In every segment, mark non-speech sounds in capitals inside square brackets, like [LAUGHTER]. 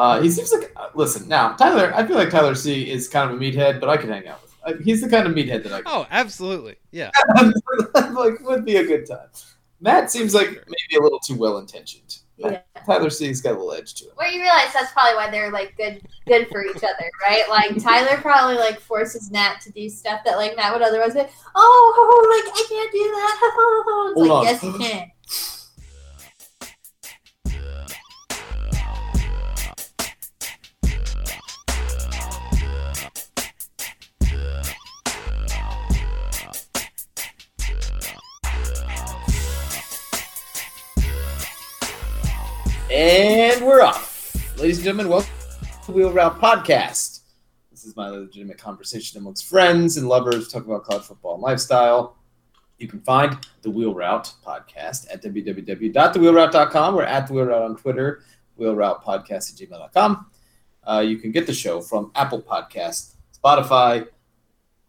Uh, he seems like uh, listen now, Tyler. I feel like Tyler C is kind of a meathead, but I could hang out with. Uh, he's the kind of meathead that I Oh, absolutely. Yeah. [LAUGHS] like would be a good time. Matt seems like maybe a little too well intentioned. Yeah. Tyler C's got a little edge to him. Well, you realize that's probably why they're like good, good for each other, right? Like Tyler probably like forces Matt to do stuff that like Matt would otherwise be. Oh, like I can't do that. [LAUGHS] It's Hold like on. yes, you can. And we're off. Ladies and gentlemen, welcome to the Wheel Route Podcast. This is my legitimate conversation amongst friends and lovers talking about college football and lifestyle. You can find the Wheel Route Podcast at www.thewheelroute.com. We're at the Wheel Route on Twitter, Wheel Route Podcast at gmail.com. Uh, you can get the show from Apple Podcast, Spotify,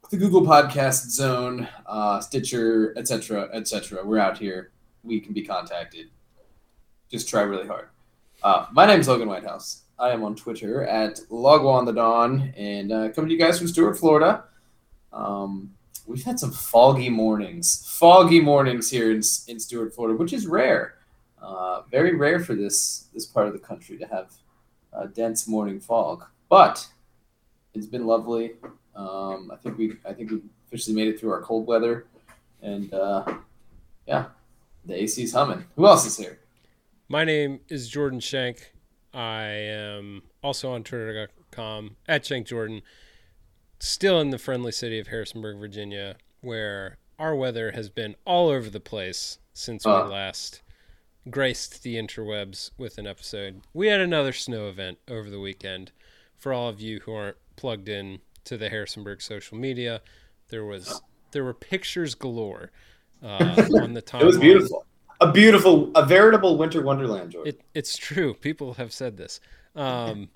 the Google Podcast Zone, uh, Stitcher, etc., etc. We're out here. We can be contacted. Just try really hard. Uh, my name is Logan Whitehouse. I am on Twitter at Logwa the Dawn and uh, coming to you guys from Stuart, Florida. Um, we've had some foggy mornings, foggy mornings here in, in Stuart, Florida, which is rare. Uh, very rare for this this part of the country to have uh, dense morning fog, but it's been lovely. Um, I think we I think we officially made it through our cold weather, and uh, yeah, the AC's humming. Who else is here? My name is Jordan Shank. I am also on Twitter.com at Shank Jordan. Still in the friendly city of Harrisonburg, Virginia, where our weather has been all over the place since we Uh. last graced the interwebs with an episode. We had another snow event over the weekend. For all of you who aren't plugged in to the Harrisonburg social media, there was there were pictures galore uh, [LAUGHS] on the timeline. It was beautiful. A beautiful, a veritable winter wonderland, Jordan. It, it's true. People have said this. Um,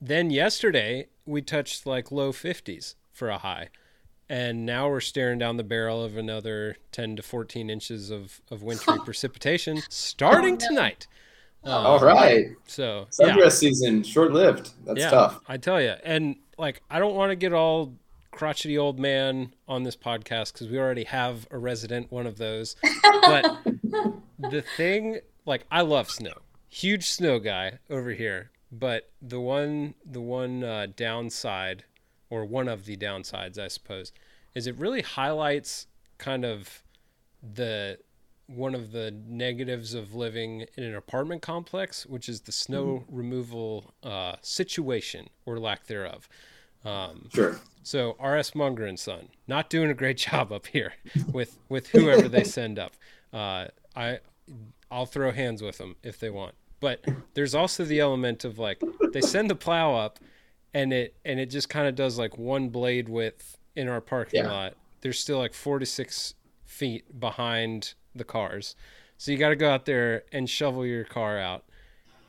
then yesterday we touched like low 50s for a high, and now we're staring down the barrel of another 10 to 14 inches of, of wintry [LAUGHS] precipitation starting tonight. Um, All right. So yeah, Sundress season, short lived. That's yeah, tough. I tell you, and like I don't want to get all crotchety old man on this podcast because we already have a resident one of those. But [LAUGHS] the thing, like, I love snow. Huge snow guy over here. But the one, the one uh, downside, or one of the downsides, I suppose, is it really highlights kind of the one of the negatives of living in an apartment complex, which is the snow removal uh, situation or lack thereof. Um, Sure. so R.S. Munger and Son not doing a great [LAUGHS] job up here with with whoever they send up. Uh, I I'll throw hands with them if they want. But there's also the element of like they send the plow up, and it and it just kind of does like one blade width in our parking Yeah. lot. There's still like four to six feet behind the cars, so you got to go out there and shovel your car out,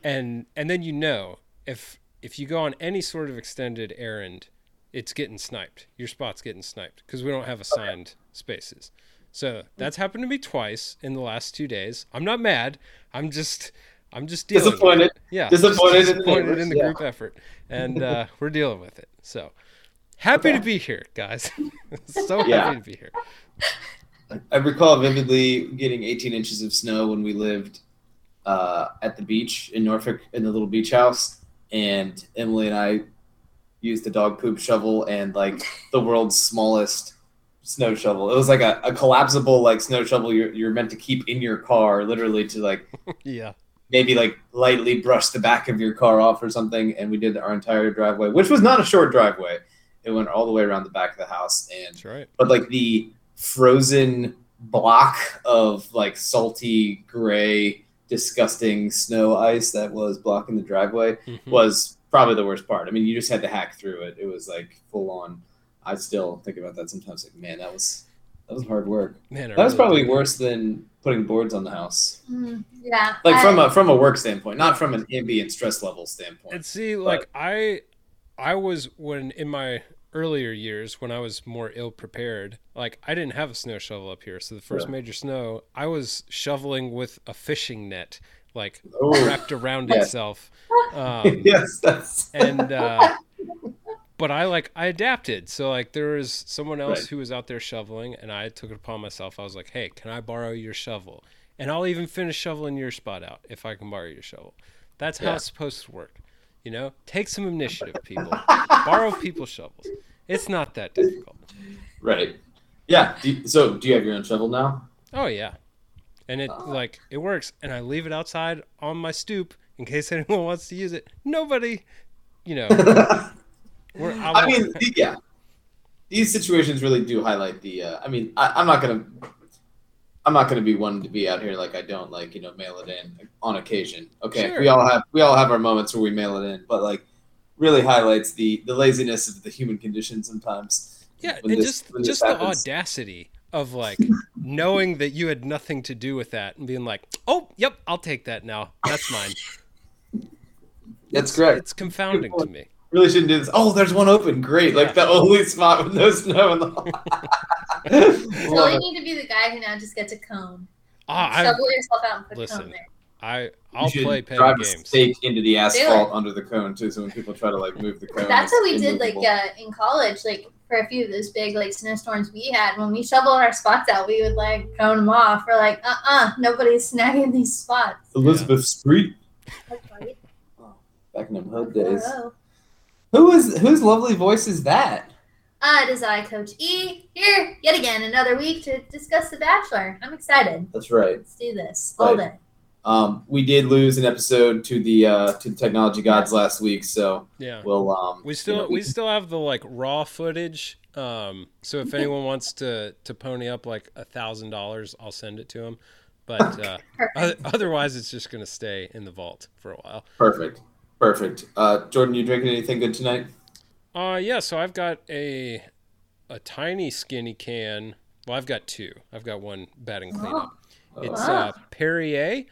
and and then you know if if you go on any sort of extended errand it's getting sniped. Your spot's getting sniped because we don't have assigned spaces. So that's happened to me twice in the last two days. I'm not mad. I'm just, I'm just dealing. with it. Disappointed. Yeah, Disappointed in the disappointed in the yeah. group effort, and uh, [LAUGHS] we're dealing with it. So happy Okay. to be here, guys. [LAUGHS] so Yeah. happy to be here. I recall vividly getting 18 inches of snow when we lived uh, at the beach in Norfolk in the little beach house, and Emily and I used the dog poop shovel and like the world's smallest snow shovel. It was like a, a collapsible like snow shovel you're, you're meant to keep in your car, literally to like [LAUGHS] Yeah, maybe like lightly brush the back of your car off or something. And we did our entire driveway, which was not a short driveway. It went all the way around the back of the house, and that's right. but like the frozen block of like salty gray disgusting snow ice that was blocking the driveway Mhm. was probably the worst part i mean you just had to hack through it it was like full on i still think about that sometimes like man that was that was hard work Man, I that was probably dig it. worse than putting boards on the house Mm, yeah. like I- from a from a work standpoint not from an ambient stress level standpoint And see, like I, I was when in my earlier years when I was more ill prepared. Like I didn't have a snow shovel up here, so the first Yeah. major snow, I was shoveling with a fishing net, like Oh, wrapped around [LAUGHS] Yes. itself. [LAUGHS] Um, yes, that's and uh, [LAUGHS] but I like I adapted. So like there was someone else Right. who was out there shoveling, and I took it upon myself. I was like, "Hey, can I borrow your shovel?" And I'll even finish shoveling your spot out if I can borrow your shovel. That's how Yeah. it's supposed to work. You know, take some initiative, people. [LAUGHS] borrow people's shovels. It's not that difficult. right. Yeah. Do you- so, do you have your own shovel now? Oh yeah, and it Ah. like it works. And I leave it outside on my stoop in case [LAUGHS] anyone wants to use it. Nobody, you know. [LAUGHS] We're, I, I mean, yeah. These situations really do highlight the. Uh, I mean, I, I'm not gonna. I'm not gonna be one to be out here like I don't like you know mail it in on occasion. Okay, Sure. we all have we all have our moments where we mail it in, but like really highlights the the laziness of the human condition sometimes. Yeah, and this- just just the audacity of like knowing that you had nothing to do with that and being like, "Oh, yep, I'll take that now. That's mine." That's It's- correct. It's confounding to me. Really shouldn't do this. Oh, there's one open. Great, like the only spot with no snow in the. [LAUGHS] So Love you need to be the guy who now just gets a cone. Ah, I Shovel yourself out and put a listen. cone there. I You I'll should play petty drive a games. stake into the it. asphalt under the cone too. So when people try to like move the cone, That's what we did like uh, in college, like for a few of those big like snowstorms we had. When we shoveled our spots out, we would like cone them off. We're like, uh uh nobody's snagging these spots. Elizabeth Street That's right. back in them hood days. Whoa. Who is whose lovely voice is that? Uh, it is I, Coach E, here yet again another week to discuss The Bachelor. I'm excited. That's right. Let's do this all Right. day. Um, we did lose an episode to the uh, to the technology gods last week, so Yeah. we'll um. We still you know, we still have the like raw footage. Um, so if anyone wants to to pony up like a thousand dollars, I'll send it to them. But uh, [LAUGHS] otherwise, it's just gonna stay in the vault for a while. perfect, perfect. Uh, Jordan, you drinking anything good tonight? Uh, yeah. So I've got a a tiny skinny can. Well, I've got two. I've got one batting cleanup. [GASPS] It's Wow. uh, Perrier,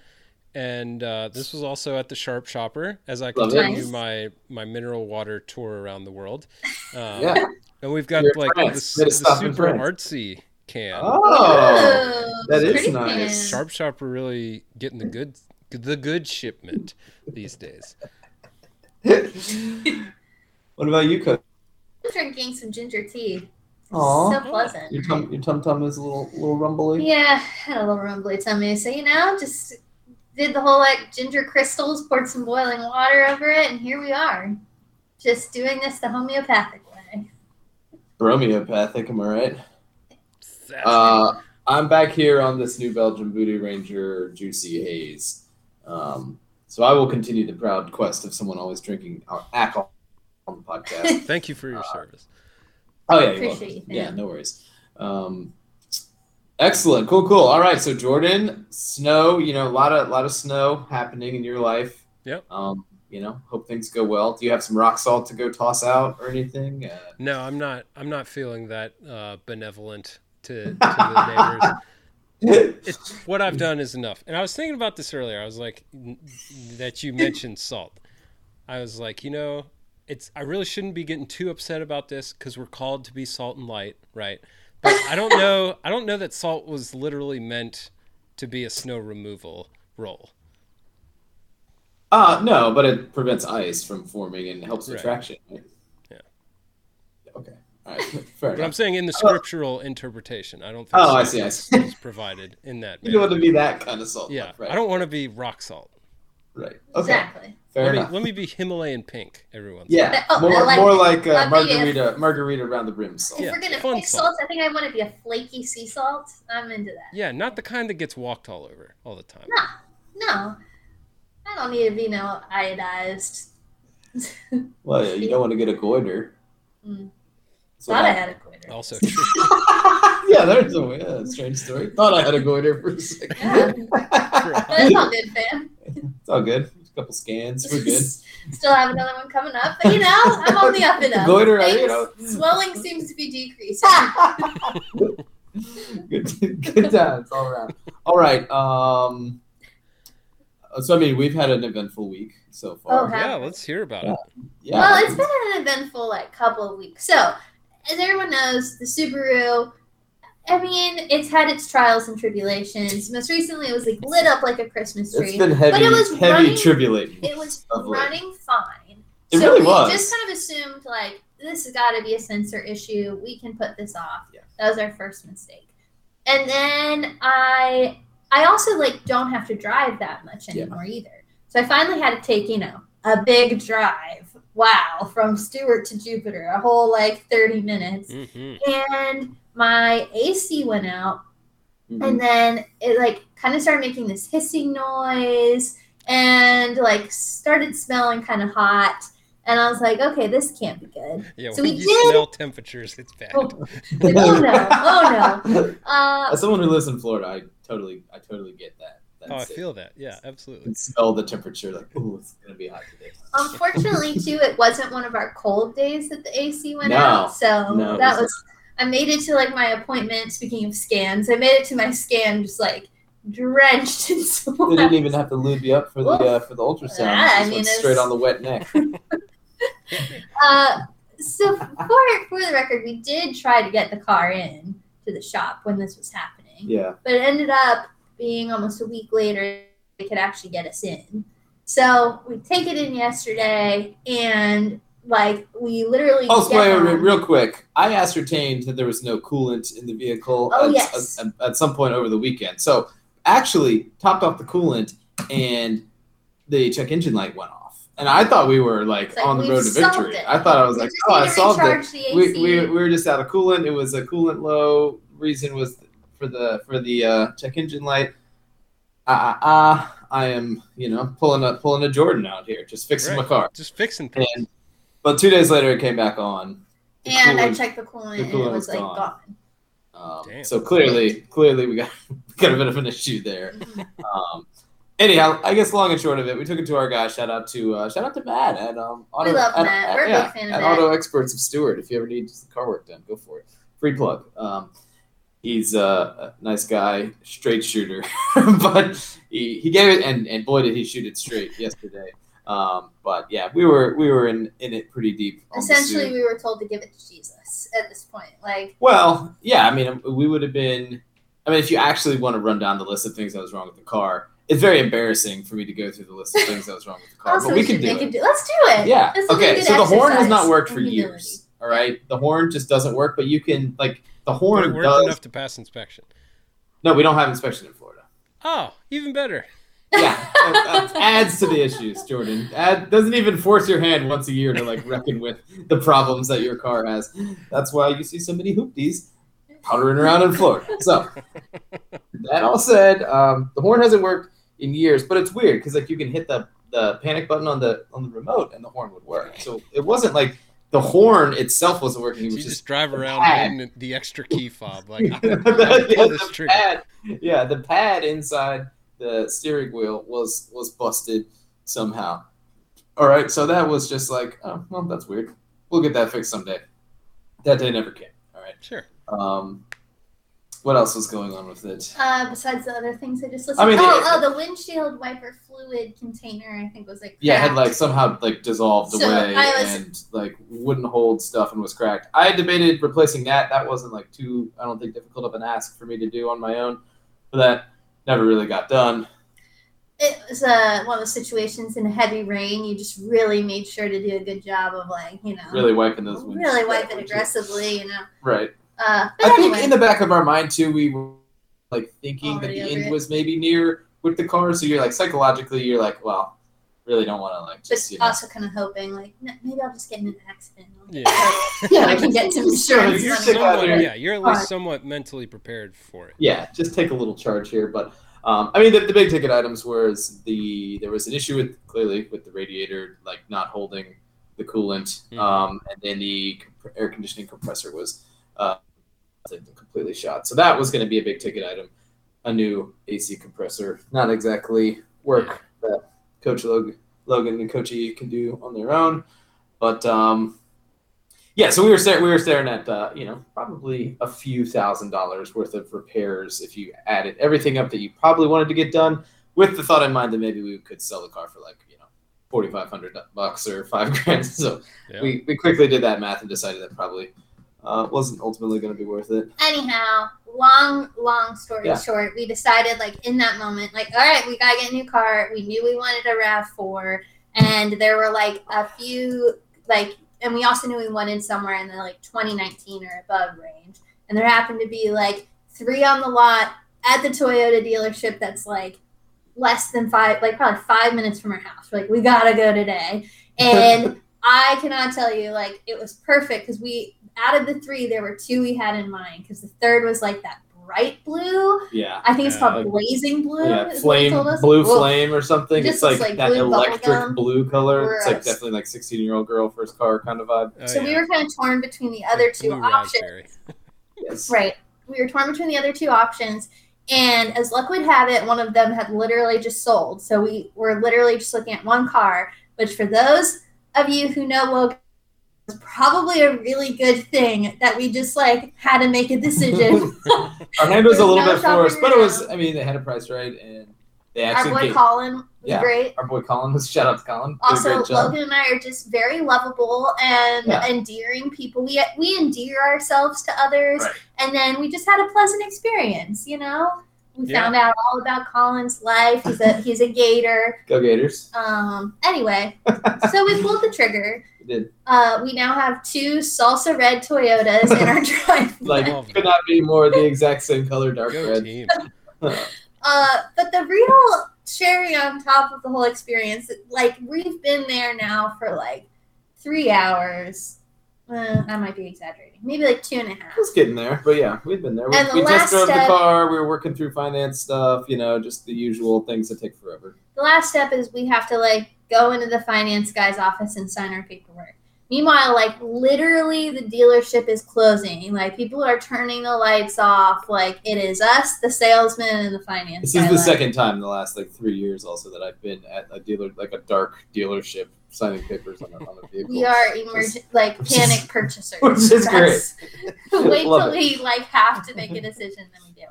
and uh, this was also at the Sharp Shopper as I Love it. continue Nice. my my mineral water tour around the world. [LAUGHS] Um, yeah. and we've got You're like the, France. s- Made a the super France. artsy can. Oh, that is nice. Sharp Shopper really getting the good the good shipment these days. [LAUGHS] what about you, Coach? I'm drinking some ginger tea. Aw. So pleasant. Your tum your tum tum is a little little rumbly. Yeah, had a little rumbly tummy. So you know, just did the whole like ginger crystals, poured some boiling water over it, and here we are, just doing this the homeopathic way. Bromeopathic, am I right? That's Uh, I'm back here on this New Belgium Voodoo Ranger Juicy Haze. Um, so I will continue the proud quest of someone always drinking our alcohol on the podcast. [LAUGHS] Thank you for your service. Oh yeah, Appreciate you, Yeah, no worries. Um, excellent, cool, cool. All right, so Jordan, snow. You know, a lot of lot of snow happening in your life. Yep. Um, you know, hope things go well. Do you have some rock salt to go toss out or anything? Uh, No, I'm not. I'm not feeling that uh, benevolent to, to the [LAUGHS] neighbors. It's what I've done is enough. And I was thinking about this earlier. I was like, that you mentioned salt. I was like, you know, it's. I really shouldn't be getting too upset about this because we're called to be salt and light, right? But I don't know. I don't know that salt was literally meant to be a snow removal roll. Uh no, but it prevents ice from forming and helps with Right. traction. Right? Yeah. Okay. All right. [LAUGHS] Fair But I'm saying in the scriptural interpretation, I don't think. Oh, I salt see, I see. is provided in that. You don't want to be that kind of salt. Yeah, right? I don't want to be rock salt. Right. Okay. Exactly. Fair Let me, enough. let me be Himalayan pink everyone. Yeah. Oh, more, like more like uh, Let me be a- margarita, margarita around the rim salt. If Yeah, we're gonna fun pick salt. salts, I think I want to be a flaky sea salt. I'm into that. Yeah, not the kind that gets walked all over all the time. No, no, I don't need to be no iodized. Well, yeah, you don't want to get a goiter. [LAUGHS] Mm. So Thought I had a goiter. Also [LAUGHS] true. [LAUGHS] yeah, there's a yeah, strange story. Thought I had a goiter for a second. Yeah. [LAUGHS] But it's all good, fam. it's all good. A couple scans, we're good. Still have another one coming up, but you know, I'm on the up and up. Goiter, Things- you know. swelling seems to be decreasing. good, good times all around. All right. Um, so I mean, we've had an eventful week so far. Oh, yeah, let's hear about it. yeah. Well, it's been an eventful like couple of weeks. So, as everyone knows, the Subaru I mean, it's had its trials and tribulations. Most recently, it was like lit up like a Christmas tree. It's been heavy, But it was heavy running- tribulating. It was running fine. It so really we was. just kind of assumed like this has got to be a sensor issue. We can put this off. Yeah. That was our first mistake. And then I I also like don't have to drive that much Yeah. anymore either. So I finally had to take, you know, a big drive. Wow, from Stuart to Jupiter, a whole like 30 minutes. hmm And my AC went out Mhm. and then it like kind of started making this hissing noise and like started smelling kind of hot and i was like okay this can't be good Yeah, So when we you did- smell temperatures, it's bad. oh, [LAUGHS] oh no oh no [LAUGHS] uh, As someone who lives in Florida, I totally, I totally get that. Oh, I feel that. Yeah, absolutely. can smell the temperature. Like, ooh, it's gonna be hot today. unfortunately too it wasn't one of our cold days that the ac went No. out so No, that was was i made it to like my appointment speaking of scans i made it to my scan just like drenched in [LAUGHS] They sweat didn't even have to lube you up for the uh, for the ultrasound. Yeah, It I mean, went straight on the wet neck. [LAUGHS] [LAUGHS] Uh, so for for the record, we did try to get the car in to the shop when this was happening, Yeah. but it ended up being almost a week later they could actually get us in. So we take it in yesterday, and like we literally. Oh, get wait, wait, wait, home. real quick. I ascertained that there was no coolant in the vehicle Oh, at, yes. at, at some point over the weekend. So actually topped off the coolant and the check engine light went off. And I thought we were like like, on the road to victory. it. I thought I was We like, oh, I solved it. We, we, we were just out of coolant. It was a coolant low. Reason was for the for the uh, check engine light. Ah, uh, uh, I am you know pulling a pulling a Jordan out here, just fixing my car. Just fixing things. And but two days later, it came back on. The and I checked the coolant, the and it was was like gone. gone. Um, so clearly, clearly we got we [LAUGHS] got a bit of an issue there. Um, anyhow, I guess long and short of it, we took it to our guy. Shout out to uh, shout out to Matt at um, Auto, We love at, Matt. at- We're a yeah, big fan of. Auto Experts of Stuart. If you ever need some car work done, go for it. Free plug. Um, he's a nice guy, straight shooter, [LAUGHS] but he, he gave it, and, and boy did he shoot it straight yesterday. Um, but yeah, we were we were in, in it pretty deep. Essentially, we were told to give it to Jesus at this point. Like, Well, yeah, I mean, we would have been. I mean, if you actually want to run down the list of things that was wrong with the car, it's very embarrassing for me to go through the list of things that was wrong with the car. but we, we can do it. it. Let's do it. Yeah. This Okay. So the horn has not worked for years. All right. The horn just doesn't work, but you can like the horn worked does. enough to pass inspection. No, we don't have inspection in Florida. Oh, even better. Yeah, that- that adds to the issues, Jordan. Add, doesn't even force your hand once a year to like reckon with the problems that your car has. That's why you see so many hoopties puttering around in Florida. So that all said, um, the horn hasn't worked in years, but it's weird because like you can hit the the panic button on the on the remote and the horn would work. So it wasn't like the horn itself wasn't working. It So was just just drive around pad. the extra key fob. Like, [LAUGHS] [LAUGHS] yeah, the pad, yeah, the pad inside the steering wheel was was busted somehow. All right, so that was just like, oh, well, that's weird. We'll get that fixed someday. That day never came. All right. Sure. Um, what else was going on with it? Uh, besides the other things I just listed. I mean, oh, it- oh, the windshield wiper fluid container, I think, was like. Yeah, it had like somehow like dissolved So, away was- and like wouldn't hold stuff and was cracked. I debated replacing that. That wasn't like too I don't think difficult of an ask for me to do on my own. But that never really got done. It was uh, one of those situations in heavy rain. You just really made sure to do a good job of like, you know, Really wiping those really wipe it aggressively, you know. Right. Uh, but I think in the back of our mind too, we were like thinking Already that the end it. was maybe near with the car. So you're like psychologically, you're like, well, really don't want to like but just you know. also kind of hoping like maybe I'll just get in an accident. Yeah. [LAUGHS] yeah, I can get some [LAUGHS] Sure, insurance. you're money. sick out Somewhat, yeah, you're at least somewhat mentally prepared for it. yeah, just take a little charge here. But um, I mean, the, the big ticket items was the there was an issue with clearly with the radiator like not holding the coolant, Mhm. um, and then the comp- air conditioning compressor was uh, completely shot. So that was going to be a big ticket item. A new AC compressor, not exactly work that Coach Logan, Logan and Coachy can do on their own, but um, yeah, so we were staring, we were staring at uh, you know probably a few thousand dollars worth of repairs if you added everything up that you probably wanted to get done, with the thought in mind that maybe we could sell the car for like you know forty five hundred bucks or five grand. [LAUGHS] So Yeah. we, we quickly did that math and decided that probably uh, wasn't ultimately going to be worth it. Anyhow, long, long story Yeah. short, we decided like in that moment, like, all right, we gotta get a new car. We knew we wanted a Rav Four, and there were like a few like, and we also knew we wanted somewhere in the like 2019 or above range, and there happened to be like three on the lot at the Toyota dealership that's like less than five, like probably five minutes from our house. We're like, we gotta go today, [LAUGHS] and I cannot tell you, like, it was perfect because we, out of the three, there were two we had in mind because the third was like that bright blue. Yeah. I think it's Yeah. called blazing blue. Yeah, is what he flame, blue Whoa. flame or something. Just It's like, like that blue electric gum. blue color. It's like definitely like 16 year old girl first car kind of vibe. Oh, So we were kind of torn between the other two options. [LAUGHS] Yes. Right. We were torn between the other two options. And as luck would have it, one of them had literally just sold. So we were literally just looking at one car, which for those of you who know Logan was probably a really good thing that we just like had to make a decision. [LAUGHS] Our hand was a little no bit forced, but it was I mean, they had a price right and they actually Our boy gave, Colin was Yeah. great. our boy Colin was [LAUGHS] shout out to Colin. Also. Logan and I are just very lovable and Yeah. endearing people. We we endear ourselves to others, Right. and then we just had a pleasant experience. You know, we Yeah. found out all about Colin's life. He's a he's a Gator. Go Gators. Um. Anyway, [LAUGHS] so we pulled the trigger. We did. Uh, we now have two salsa red Toyotas in our [LAUGHS] driveway. Like, Love could not be more the exact same color, dark Go red. team. [LAUGHS] Uh, but the real cherry on top of the whole experience, like we've been there now for like three hours. Uh, I might be exaggerating. Maybe like two and a half. I was getting there, but yeah, we've been there. We, And the we last just drove step- the car. We were working through finance stuff, you know, just the usual things that take forever. The last step is we have to like go into the finance guy's office and sign our paperwork. Meanwhile, like literally the dealership is closing. Like people are turning the lights off. Like it is us, the salesman, and the finance. This guy is the left. second time in the last like three years also that I've been at a dealer, like a dark dealership, signing papers on a, on a vehicle. We are emerg- like is- [LAUGHS] panic purchasers. which is That's- [LAUGHS] Wait till we like have to make a decision, then we do.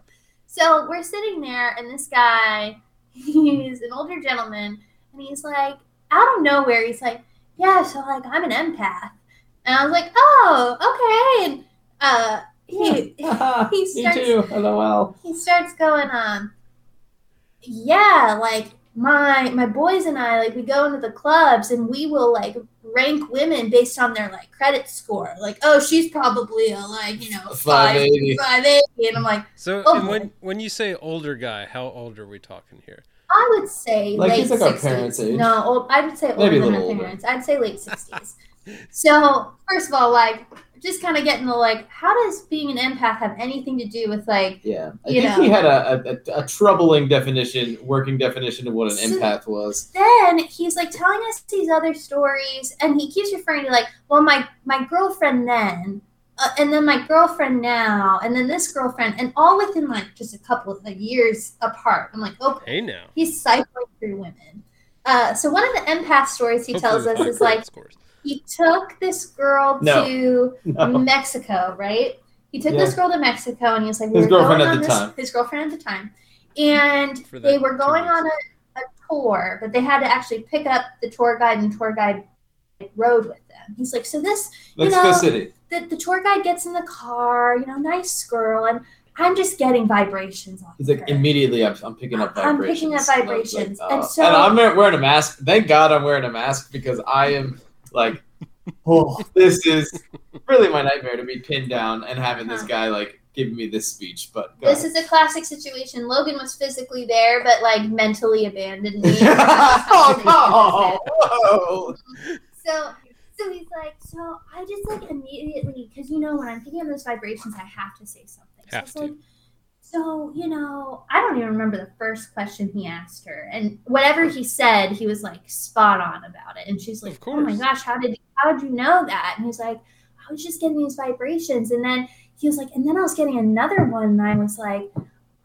So we're sitting there, and this guy, [LAUGHS] he's an older gentleman, and he's like, out of nowhere, he's like, "Yeah, so like I'm an empath," and I was like, "Oh, okay." And uh, he [LAUGHS] he Me starts too. LOL. he starts going um yeah like my my boys and i like we go into the clubs and we will like rank women based on their like credit score like oh she's probably a like you know A [LAUGHS] five 580. five eighty and i'm like So, Oh, and when when you say older guy, how old are we talking here? I would say Like, late like 60s no old, i would say older than little our older. parents i'd say late 60s so first of all like just kind of getting the like how does being an empath have anything to do with like Yeah, I think know. he had a, a, a troubling definition, working definition of what an So- empath was. then he's like telling us these other stories and he keeps referring to like well my my girlfriend then uh, and then my girlfriend now and then this girlfriend and all within like just a couple of like, years apart i'm like oh Hey now. he's cycling through women uh, so one of the empath stories he tells us is like he took this girl No. to No. Mexico, right? He took Yeah. this girl to Mexico, and he was like, we His were girlfriend going at on the this, time. His girlfriend at the time, and For they were going on a, a tour, but they had to actually pick up the tour guide, and tour guide rode with them. He's like, so this Mexico know, City. The, the tour guide gets in the car, you know, nice girl, and I'm just getting vibrations off. He's like, her. immediately, I'm, I'm picking up vibrations. I'm picking up And I was vibrations. And oh. so- and I'm wearing a mask. Thank God I'm wearing a mask because I am like, [LAUGHS] oh, [LAUGHS] this is really my nightmare to be pinned down and having this Uh-huh. guy like giving me this speech. But go This is a classic situation. Logan was physically there, but like mentally abandoned me. [LAUGHS] oh no! Whoa. so so he's like, so I just like immediately because you know when I'm picking up those vibrations, I have to say something. So it's to. like, so you know, I don't even remember the first question he asked her, and whatever he said, he was like spot on about it. And she's like, oh my gosh, how did how did you know that? And he's like, I was just getting these vibrations, and then he was like, and then I was getting another one, and I was like.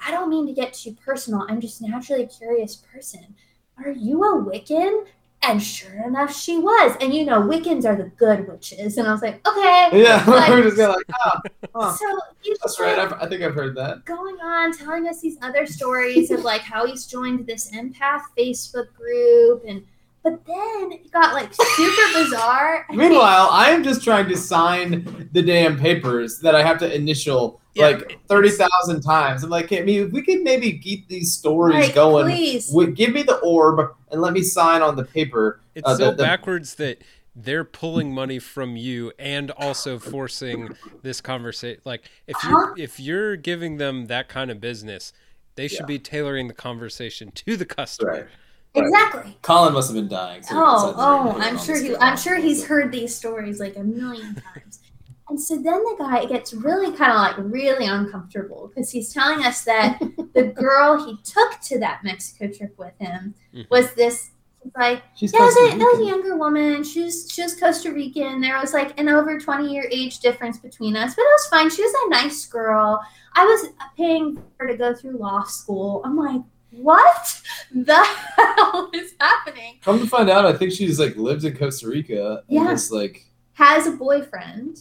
I don't mean to get too personal. I'm just naturally a curious person. Are you a Wiccan? And sure enough, she was. And you know, Wiccans are the good witches. And I was like, okay. [LAUGHS] Yeah, [LAUGHS] Like, we're just gonna like, ah, huh, so he's that's just right. I've, I think I've heard that. going on telling us these other stories of like how he's joined this empath Facebook group and But then it got like super bizarre. [LAUGHS] Meanwhile, I am just trying to sign the damn papers that I have to initial Yeah, like thirty thousand times. I'm like, I mean, we could maybe keep these stories like, going. please. w- Give me the orb and let me sign on the paper. It's Uh, so the- the- backwards that they're pulling money from you and also forcing this conversation. Like if you Huh? if you're giving them that kind of business, they should Yeah. be tailoring the conversation to the customer. Right. Exactly. Colin must have been dying. so Oh, oh, I'm sure he. I'm sure he's heard these stories like a million times. And so then the guy gets really kind of like really uncomfortable because he's telling us that the [LAUGHS] girl he took to that Mexico trip with him Mhm. was this like She's yeah, it was, a, it was a Rican. younger woman. She was she was Costa Rican. There was like an over twenty year age difference between us, but it was fine. She was a nice girl. I was paying for her to go through law school. I'm like, what the hell [LAUGHS] is happening? Come to find out, I think she's like lived in Costa Rica. And Yeah. Just like, Has a boyfriend,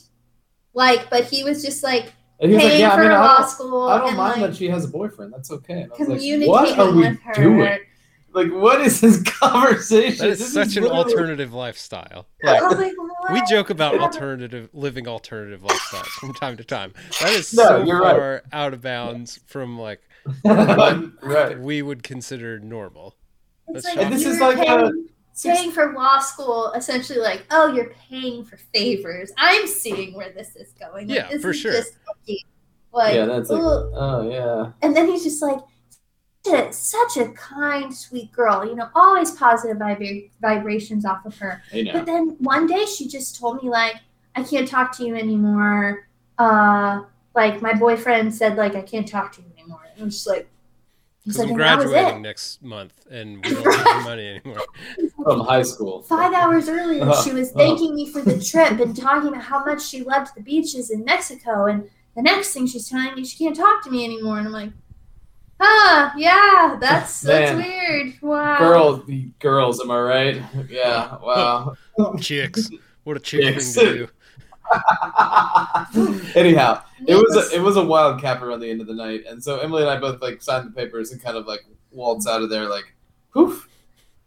like, but he was just like and he paying like, yeah, I for mean, I law don't, school I don't and mind like that she has a boyfriend. That's okay. And I was like, communicating what are we with her. doing? Like, what is this [LAUGHS] conversation? That is This such an literally- alternative lifestyle. Like, [LAUGHS] oh like, we joke about alternative living alternative lifestyles from time to time. That is No, so you're right. far out of bounds from like [LAUGHS] right. we would consider normal. It's That's like. And this is like paying, a paying for law school, essentially like, oh, you're paying for favors. I'm seeing where this is going. Like, Yeah, this for is sure. Just. Like, yeah, that's like, ugh. oh yeah. and then he's just like, such a, such a kind, sweet girl. You know, always positive vibra- vibrations off of her. But then one day she just told me like, I can't talk to you anymore. Uh, like my boyfriend said like I can't talk to you anymore. And I was just like, Because like, I'm and graduating next month and we don't have the money anymore. [LAUGHS] From high school. Five hours earlier, Uh-huh. she was Uh-huh. thanking me for the trip and talking about how much she loved the beaches in Mexico. And the next thing she's telling me, she can't talk to me anymore. And I'm like, ah, yeah, that's that's Man. weird. Wow. Girls, girls, am I right? Yeah. Wow. [LAUGHS] Chicks. What a chick Chicks. thing to do. [LAUGHS] Anyhow, it was a, it was a wild cap around the end of the night, and so Emily and I both like signed the papers and kind of like waltzed out of there like, poof,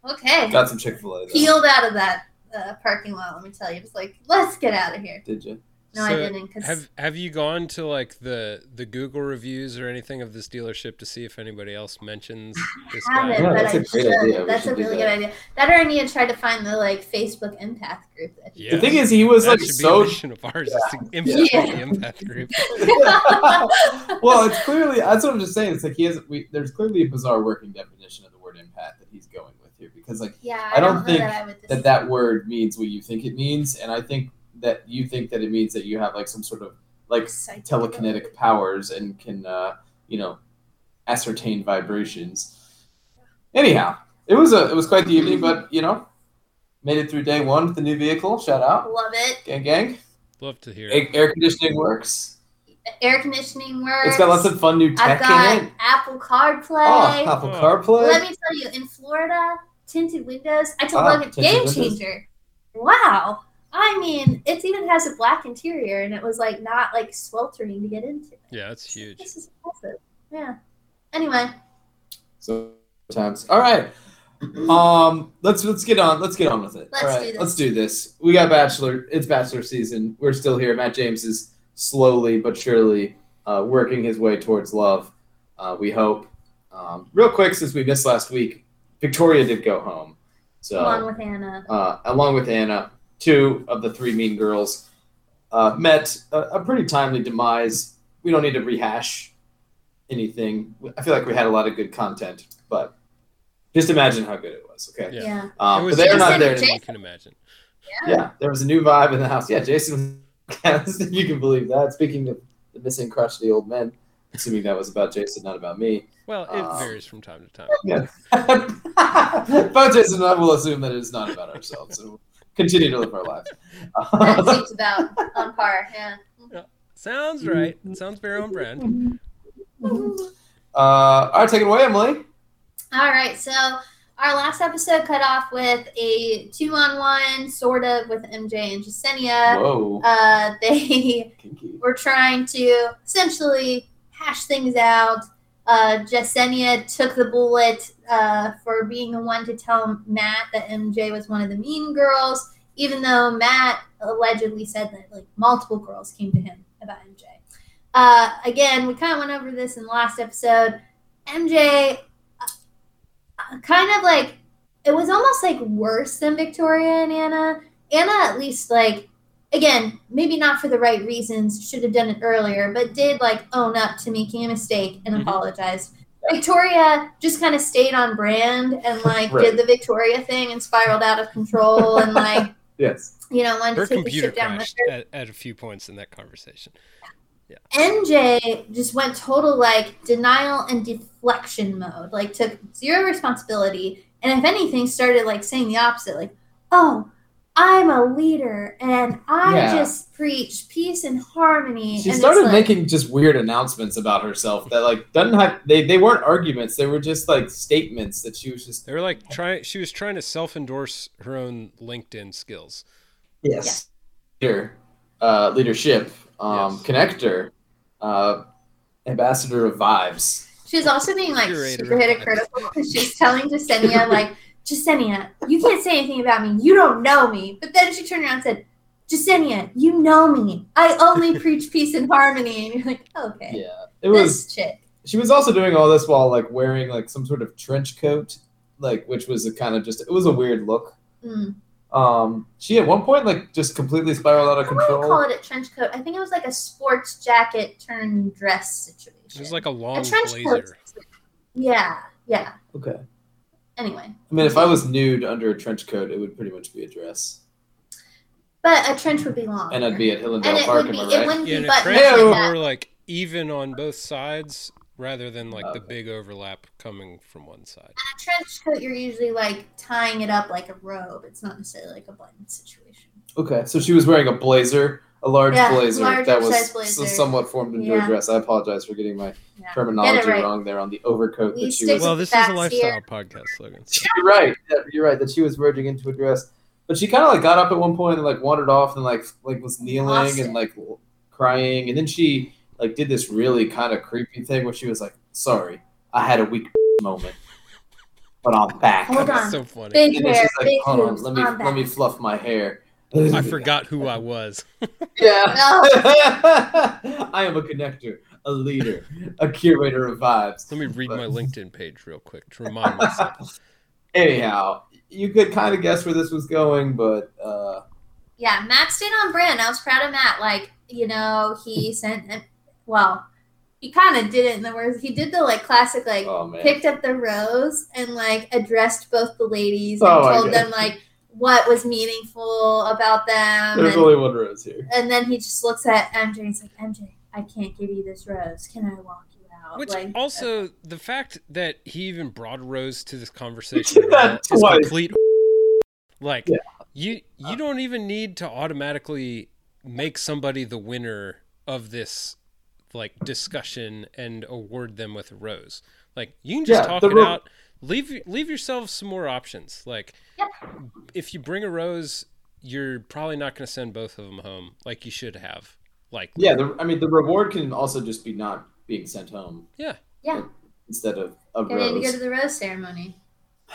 okay. got some Chick Fil A. Peeled out of that uh, parking lot. Let me tell you, just like let's get out of here. Did you? No, I didn't. Cause Have Have you gone to like the the Google reviews or anything of this dealership to see if anybody else mentions [LAUGHS] this I guy? haven't, Yeah, but that's I a great should. idea. That's should a really that. good idea. That or I need to try to find the like Facebook empath group. That Yeah. The thing is, he was that like should be so. a mission of ours is to impact Yeah. the impact group. well, it's [LAUGHS] clearly that's what I'm just saying. It's like he has. We, there's clearly a bizarre working definition of the word impact that he's going with here, because like yeah, I don't know think that, I that that word means what you think it means, and I think that you think that it means that you have like some sort of like Psychic telekinetic powers and can uh, you know ascertain vibrations. Anyhow, it was a it was quite the evening, but you know made it through day one with the new vehicle. Shout out, Love it. gang gang. Love to hear. A- air conditioning works. Air conditioning works. It's got lots of fun new I've tech got in it. Apple CarPlay. Oh, Apple Oh. CarPlay. Let me tell you, in Florida, tinted windows. I told Ah, Logan, game windows. changer. Wow. I mean, it even has a black interior, and it was like not like sweltering to get into. Yeah, that's huge. This is impressive. Yeah. Anyway, So times. All right. Um, let's let's get on. Let's get on with it. Let's All do this. let's do this. We got Bachelor. It's Bachelor season. We're still here. Matt James is slowly but surely uh, working his way towards love. Uh, we hope. Um, real quick, since we missed last week, Victoria did go home. So along with Anna. uh, along with Anna, two of the three mean girls uh, met a, a pretty timely demise. We don't need to rehash anything. I feel like we had a lot of good content, but just imagine how good it was. Okay, Yeah. Yeah. um, it was they're not there. anymore. you can imagine. Yeah, there was a new vibe in the house. Yeah, Jason. [LAUGHS] You can believe that. Speaking of the missing crush of the old men, assuming that was about Jason, not about me. Well, it Um, varies from time to time. [LAUGHS] Yeah. [LAUGHS] but Jason, and I will assume that it is not about ourselves. So continue to live our lives. That seems about on par. Yeah. Sounds right. Sounds very on brand. Uh, all right, take it away, Emily. All right. So our last episode cut off with a two-on-one, sort of, with MJ and Jessenia. Whoa, Uh, they kinky. were trying to essentially hash things out. Uh, took the bullet uh, for being the one to tell Matt that MJ was one of the mean girls, even though Matt allegedly said that like multiple girls came to him about MJ. Uh, again, we kind of went over this in the last episode. MJ, uh, kind of like it was almost like worse than Victoria and Anna. Anna at least like again, maybe not for the right reasons, should have done it earlier, but did like own up to making a mistake and Mhm. apologized. Victoria just kind of stayed on brand and [LAUGHS] like Right. did the Victoria thing and spiraled out of control and like [LAUGHS] Yes. you know wanted Her to take the computer shit down with crashed her. at, at a few points in that conversation. MJ just went total like denial and deflection mode, like took zero responsibility, and if anything, started like saying the opposite, like, "Oh, I'm a leader, and I Yeah. just preach peace and harmony." She and started like, making just weird announcements about herself that like doesn't have they, they weren't arguments, they were just like statements that she was just They were like trying. She was trying to self-endorse her own LinkedIn skills. Yes. Leader, uh, leadership, um, Yes. connector, uh, ambassador of vibes. She was also being like Curator. super hypocritical [LAUGHS] because she was telling Jessenia like, "Jessenia, you can't say anything about me. You don't know me." But then she turned around and said. Jessenia, you know me. I only [LAUGHS] preach peace and harmony. And you're like, okay. Yeah. It was this chick. she was also doing all this while like wearing like some sort of trench coat, like which was a kind of just it was a weird look. Mm. Um, she at one point like just completely spiraled out of I wouldn't call it a trench coat. I think it was like a sports jacket turned dress situation. It was like a long a long trench coat. Yeah, yeah. Okay. Anyway, I mean, if I was nude under a trench coat, it would pretty much be a dress, but a trench would be long. and I'd be at Hillandale and it Park. would be Am I it wouldn't Yeah, be and a trench like Ew. more like even on both sides rather than like the Okay. big overlap coming from one side. A trench coat, you're usually like tying it up like a robe. It's not necessarily like a button situation. Okay, so she was wearing a blazer, a large Yeah, blazer larger that was blazer. somewhat formed into Yeah. a dress. I apologize for getting my Yeah. terminology right. wrong there on the overcoat We that she stick was. Well, this is a lifestyle here. podcast slogan. so- You're right. You're right that she was merging into a dress, but she kind of like got up at one point and like wandered off and like like was kneeling Lost and it. like crying, and then she like did this really kind of creepy thing where she was like, "Sorry, I had a weak [LAUGHS] moment, but I'm back." Hold on. so funny. Big And hair, she's like, big "Hold on, let me let me fluff my hair." I forgot who I was. [LAUGHS] Yeah. [LAUGHS] I am a connector, a leader, a curator of vibes. Let me read my LinkedIn page real quick to remind myself. [LAUGHS] Anyhow, you could kind of guess where this was going, but uh, Yeah, Matt stayed on brand. I was proud of Matt. Like, you know, he sent, well, he kind of did it in the words. He did the like classic, like, oh picked up the rose and like addressed both the ladies and Oh, told them like what was meaningful about them. there's And, only one rose here. and then he just looks at MJ and he's like, MJ, I can't give you this rose. Can I walk you out? Which like, also the fact that he even brought Rose to this conversation [LAUGHS] did that is twice. complete. [LAUGHS] Like Yeah. you, you uh. don't even need to automatically make somebody the winner of this like discussion and award them with a rose. Like you can just Yeah, talk the it ro- out. Leave leave yourself some more options. Like Yep. if you bring a rose, you're probably not going to send both of them home like you should have. Like Yeah, the, I mean the reward can also just be not being sent home yeah. yeah, instead of a I need to go to the rose ceremony. [SIGHS]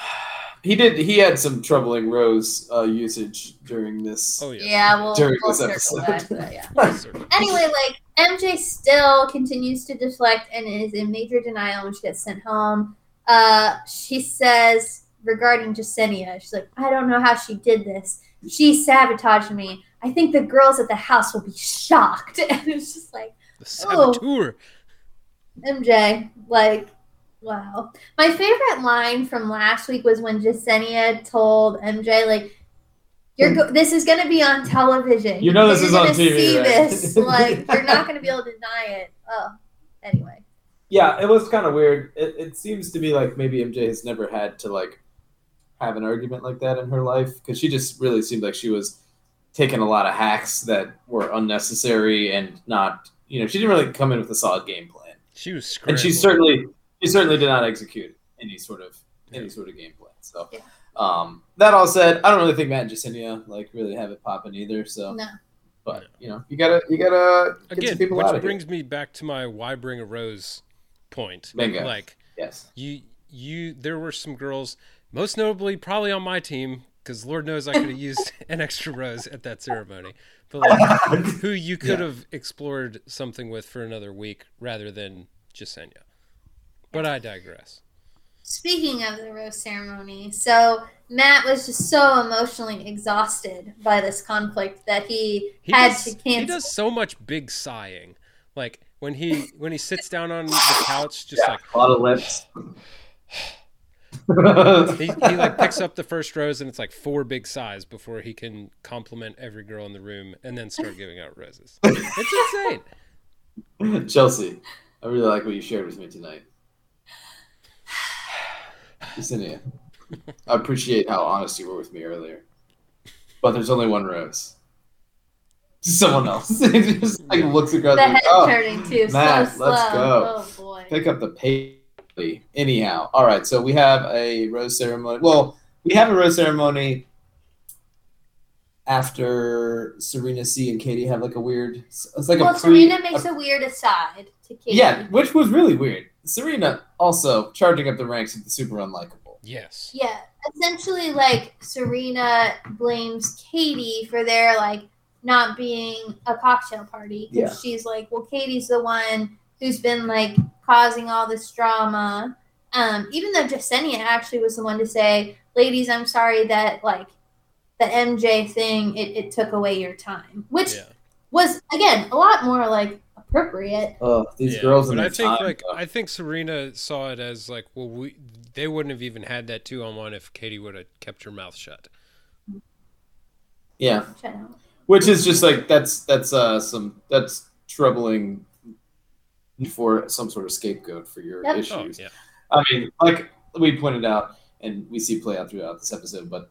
He did. He had some troubling rose uh, usage during this. Oh yeah. Yeah, we'll, During we'll this episode. back to yeah. [LAUGHS] Anyway, like MJ still continues to deflect and is in major denial when she gets sent home. Uh, she says regarding Jessenia, she's like, I don't know how she did this. She sabotaged me. I think the girls at the house will be shocked. [LAUGHS] And it's just like, The Oh. saboteur. MJ, like, wow. My favorite line from last week was when Jessenia told MJ, like, you're go- this is going to be on television. You know this You're is on gonna TV, See right? this, like, you're not [LAUGHS] going to be able to deny it. Oh, anyway. Yeah, it was kind of weird. It, it seems to me like maybe MJ has never had to like have an argument like that in her life because she just really seemed like she was taking a lot of hacks that were unnecessary and not. You know, she didn't really come in with a solid game plan, She was and she certainly she certainly did not execute any sort of any sort of game plan. So. Yeah. Um, that all said, I don't really think Matt and Jessenia like really have it popping either. So, No. but you know, you gotta you gotta get Again, some people which out of here. brings me back to my why bring a rose point. Bingo. Like Yes. you you there were some girls most notably probably on my team because lord knows i could have used [LAUGHS] an extra rose at that ceremony but like who you could [LAUGHS] Yeah. have explored something with for another week rather than Jessenia. but i digress Speaking of the rose ceremony, so Matt was just so emotionally exhausted by this conflict that he, he had does, to he does so much big sighing like when he when he sits down on the couch just Yeah, like a lot of lips. [SIGHS] he, he like picks up the first rose and it's like four big sighs before he can compliment every girl in the room and then start giving out roses it's insane [LAUGHS] Chelsea, I really like what you shared with me tonight. Jessenia, I appreciate how honest you were with me earlier. But there's only one rose. Someone else. [LAUGHS] He just like looks across the like, head oh, turning too Matt, so let's go. Oh boy. pick up the pace. Anyhow, all right. So we have a rose ceremony. Well, we have a rose ceremony after Serena C and Katie have like a weird. It's like well, a pre. Serena makes a weird aside to Katie. yeah, which was really weird. Serena also charging up the ranks of the super unlikable. yes Yeah, essentially, like Serena blames Katie for their like not being a cocktail party because Yeah. she's like, well, Katie's the one who's been like causing all this drama. Um, even though Jessenia actually was the one to say, "Ladies, I'm sorry that like the MJ thing it, it took away your time," which yeah was again a lot more like appropriate. Oh, these Yeah, girls in but I think time. like though. I think Serena saw it as like, well, we they wouldn't have even had that two on one if Katie would have kept her mouth shut. yeah, Which I don't- which is just like that's that's uh some that's troubling for some sort of scapegoat for your Yep. Oh issues. yeah, I mean, like we pointed out, and we see play out throughout this episode, but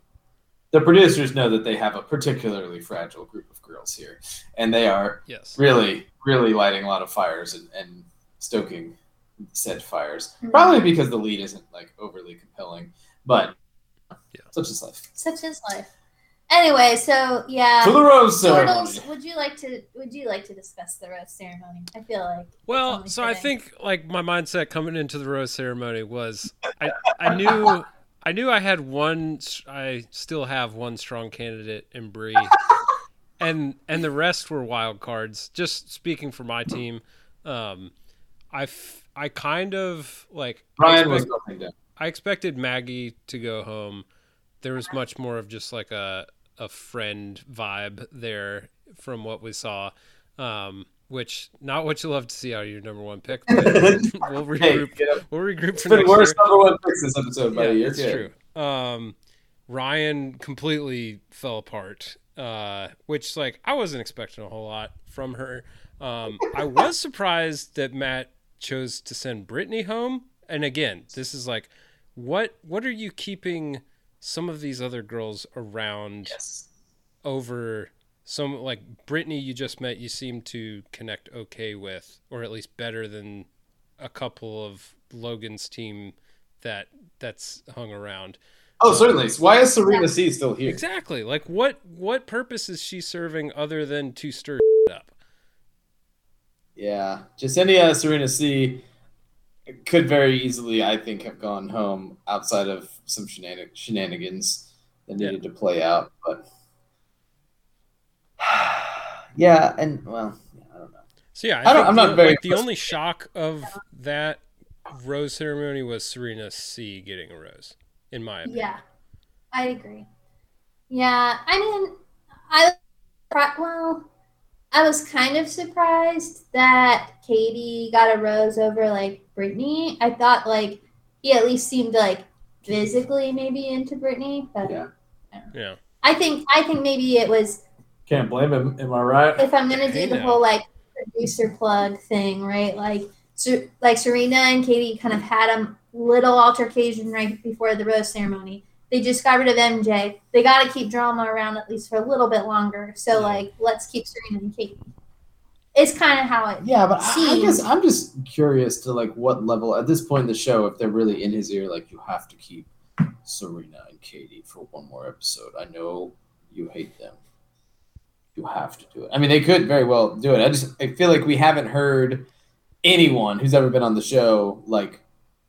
the producers know that they have a particularly fragile group of girls here, and they are yes, really, really lighting a lot of fires and, and stoking said fires. Mhm. Probably because the lead isn't like overly compelling, but Yeah. such is life. Such is life. Anyway, so yeah. For the rose ceremony. Bortles, would you like to would you like to discuss the rose ceremony? I feel like Well, only so I think like my mindset coming into the rose ceremony was I I knew [LAUGHS] I knew I had one I still have one strong candidate in Bree, [LAUGHS] and and the rest were wild cards. Just speaking for my team, um, I f- I kind of like I Ryan was expect- nothing down. I expected Maggie to go home. There was much more of just like a a friend vibe there from what we saw, um, which not what you love to see out of your number one pick. But [LAUGHS] we'll Hey, regroup. up. We'll regroup It's for been next worse year. number one picks this episode, buddy. Yeah, it's good. true. Um, Ryan completely fell apart, uh, which like I wasn't expecting a whole lot from her. Um, I was surprised that Matt chose to send Brittany home. And again, this is like, what what are you keeping some of these other girls around Yes. over some like Brittany you just met? You seem to connect okay with, or at least better than a couple of Logan's team that that's hung around. Oh, um, certainly. So why is Serena C still here? Exactly. Like what what purpose is she serving other than to stir [LAUGHS] up? Yeah, Jessenia Serena C could very easily, I think, have gone home outside of some shenan- shenanigans that Yeah. needed to play out. But [SIGHS] yeah, and well, yeah, I don't know. So yeah, I, I don't- think I'm the, not very like, the only shock of that rose ceremony was Serena C getting a rose, in my opinion. yeah, I agree. Yeah, I mean, I well, I was kind of surprised that Katie got a rose over like Brittany. I thought like he at least seemed like physically maybe into Brittany, but Yeah. Yeah. I think I think maybe it was Can't blame him. Am I right? if I'm gonna do Hey the now. whole like producer plug thing, right? Like, so, like Serena and Katie kind of had a little altercation right before the rose ceremony. They just got rid of MJ. They got to keep drama around at least for a little bit longer. So, Yeah. like, let's keep Serena and Katie. It's kind of how it. Yeah, but I, I guess I'm just curious to like what level at this point in the show, if they're really in his ear, like you have to keep Serena and Katie for one more episode. I know you hate them. You have to do it. I mean, they could very well do it. I just I feel like we haven't heard anyone who's ever been on the show like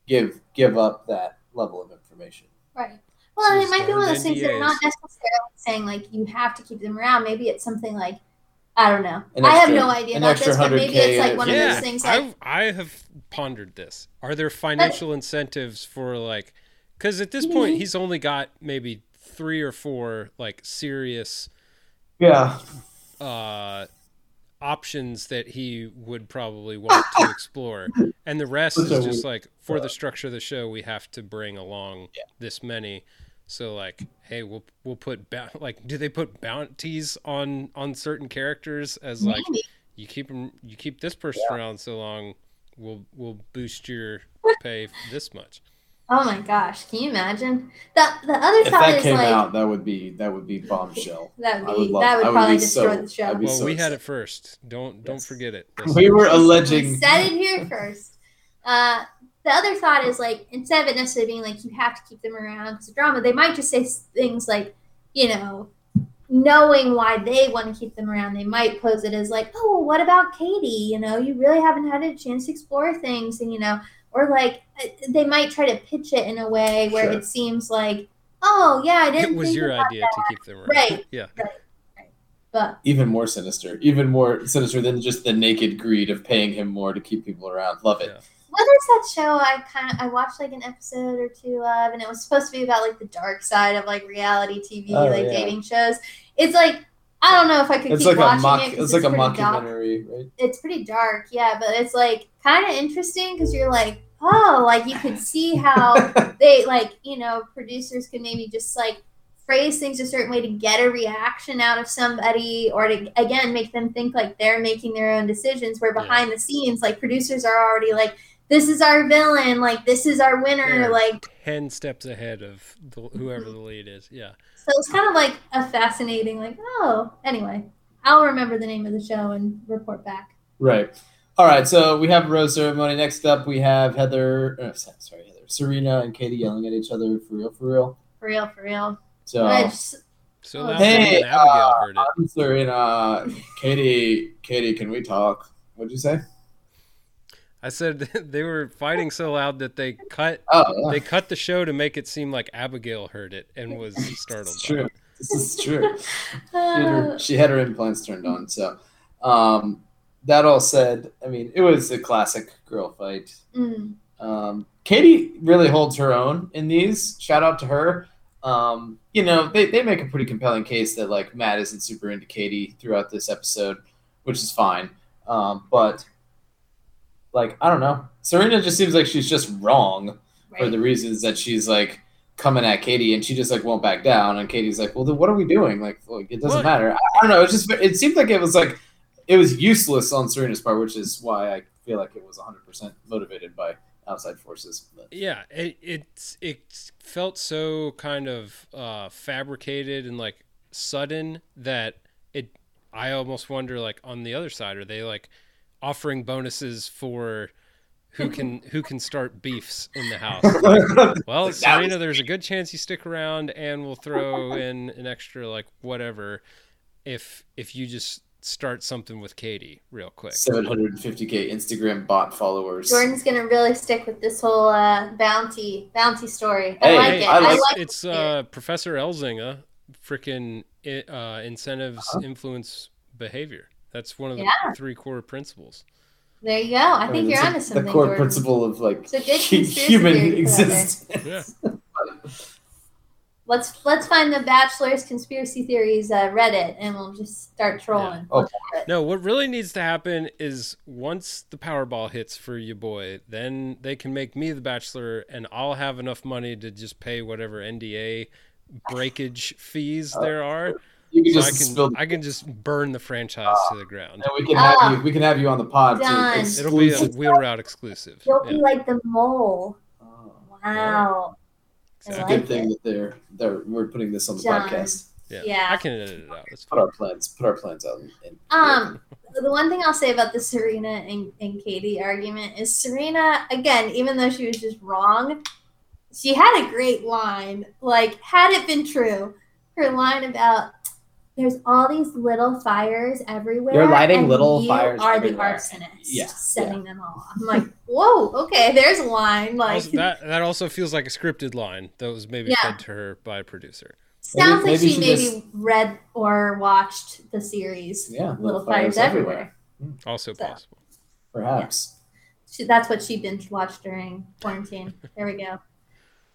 give give up that level of information. Right. Well, and it might be one of those started things that are not necessarily saying like you have to keep them around. Maybe it's something like I don't know. An I have no idea about this, but maybe it's like one of those things like I I have pondered this. Are there financial incentives for like cuz at this point Mhm. he's only got maybe 3 or 4 like serious Yeah. uh options that he would probably want to [LAUGHS] explore and the rest is just like for the structure of the show we have to bring along Yeah. this many so like hey we'll we'll put bou- [LAUGHS] like do they put bounties on on certain characters as like maybe. you them, you keep this person around so long we'll we'll boost your [LAUGHS] pay this much Oh my gosh, can you imagine? The the other If thought that is came like out, that would be that would be bombshell. [LAUGHS] that I would would be love- that would I would probably be destroy so- the show. Well so we had it first don't don't Yes. forget it We were alleging. We said it here first. Uh, the other thought is like instead of it necessarily being like you have to keep them around because of drama, they might just say things like, you know, knowing why they want to keep them around, they might pose it as like, oh, well, what about Katie? You know, you really haven't had a chance to explore things, and you know, or like uh, they might try to pitch it in a way where Sure. it seems like, oh yeah, I didn't. it was think your about idea to keep them around Right. [LAUGHS] yeah But even more sinister, even more sinister than just the naked greed of paying him more to keep people around. Love it. Yeah. What is that show I kind of I watched like an episode or two of, and it was supposed to be about like the dark side of like reality TV, Oh, like yeah. dating shows. It's like I don't know if I could It's keep like a watching mock. it. 'cause It's like a pretty dark. right? It's pretty dark, yeah, but it's like kind of interesting because you're like, oh, like you could see how [LAUGHS] they like you know producers could maybe just like phrase things a certain way to get a reaction out of somebody or to again make them think like they're making their own decisions where Yeah. behind the scenes like producers are already like this is our villain like this is our winner Yeah. like 10 steps ahead of the, whoever the lead is yeah so it's kind of like a fascinating like oh anyway i'll remember the name of the show and report back Right. All right. So we have a rose ceremony. Next up, we have Heather. Uh, sorry, Heather. Serena and Katie yelling at each other for real, for real. for real for real So I just- so Oh, Hey, abigail uh, heard it I'm Serena. Katie, Katie, can we talk? What'd you say? I said [LAUGHS] they were fighting so loud that they cut Oh, they cut the show to make it seem like abigail heard it and was startled It's by true. it. This is true. She had, uh, her, she had her implants turned on. So, um, that all said, I mean, it was a classic girl fight. mm, Um, Katie really holds her own in these. Shout out to her. Um, you know, they, they make a pretty compelling case that like Matt isn't super into Katie throughout this episode, which is fine. Um, but like, I don't know. Serena just seems like she's just wrong for the reasons that she's like coming at Katie and she just like won't back down and Katie's like, well then what are we doing? Like, like, it doesn't What? matter. I, I don't know. It's just it seemed like it was like it was useless on Serena's part, which is why I feel like it was 100% motivated by outside forces. But, yeah it it, it felt so kind of uh fabricated and like sudden that it i almost wonder like on the other side are they like offering bonuses for who can who can start beefs in the house Like, [LAUGHS] well That serena there's a good chance you stick around and we'll throw in an extra like whatever if if you just start something with katie real quick 750k Instagram bot followers. Jordan's gonna really stick with this whole uh, bounty bounty story. I Hey, like Hey, it. I I like like it's it. uh, Professor Elzinga, freaking uh, incentives Uh-huh. influence behavior. That's one of the Yeah. three core principles. There you go. I, I think mean, you're it's onto a- something. The core Jordan. principle of like It's a good hu- conspiracy human theory to put out there. existence. Yeah. Let's let's find the Bachelor's conspiracy theories uh, Reddit, and we'll just start trolling. Oh. No, what really needs to happen is once the Powerball hits for you boy, then they can make me the Bachelor, and I'll have enough money to just pay whatever NDA breakage fees there are. You can So just I spill can I can just burn the franchise to the ground. and we can have Ah. you we can have you on the pod Done. too. It'll be a Exclusive. wheel route exclusive. You'll Yeah, be like the mole. Oh. Wow. It's a exactly. good thing that they're they're we're putting this on the John. podcast. Yeah. Yeah. I can edit it out. It's Put our plans put our plans out. in- in- Um, the one thing I'll say about the Serena and, and Katie argument is Serena, again, even though she was just wrong, she had a great line. Like, had it been true, her line about, there's all these little fires everywhere. They're lighting and little you fires Are everywhere. the arsonist? Yeah, setting them all off. I'm like, whoa, okay, there's a line. Like, Also, that that also feels like a scripted line that was maybe Yeah. fed to her by a producer. sounds Maybe- like maybe she she maybe just- read or watched the series. Yeah, Little Fires Everywhere. Hmm. Also So. possible. Perhaps. She, that's what she binge watched during quarantine. There we go.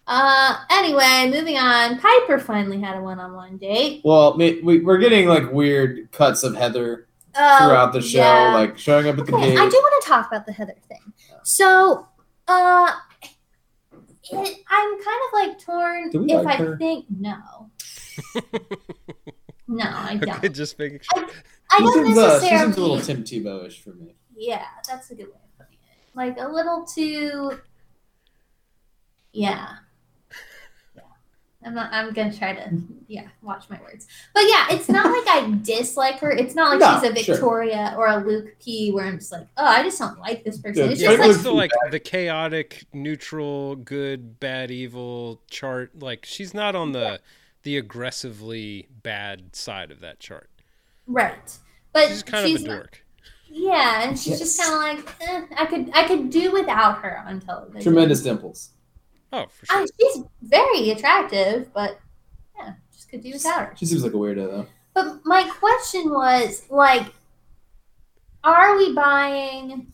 Uh, anyway, moving on. Piper finally had a one-on-one date. Well, we, we, we're getting like weird cuts of Heather Oh, throughout the show, yeah. like showing up at the Okay, gate. I do want to talk about the Heather thing. So, uh, it, I'm kind of like torn Do we if like I her? think no. [LAUGHS] no, I don't. Okay, just making sure. I She don't seems, uh, she seems a little Tim Tebow-ish for me. yeah, that's a good way of putting it. Like a little too. Yeah. Yeah. I'm not. I'm gonna try to. Yeah, watch my words. But yeah, it's not like I dislike her. It's not like No, she's a sure. Victoria or a Luke P. Where I'm just like, oh, I just don't like this person. Yeah, it's Yeah, just but like it's still like the chaotic, neutral, good, bad, evil chart. Like she's not on the the aggressively bad side of that chart. right, but She's kind she's of a not- dork. Yeah, and she's just kind of like, eh, I could, I could do without her on television. Tremendous dimples. Oh, for um, sure. I, she's very attractive, but yeah, just could do without her. She seems like a weirdo though. But my question was, like, are we buying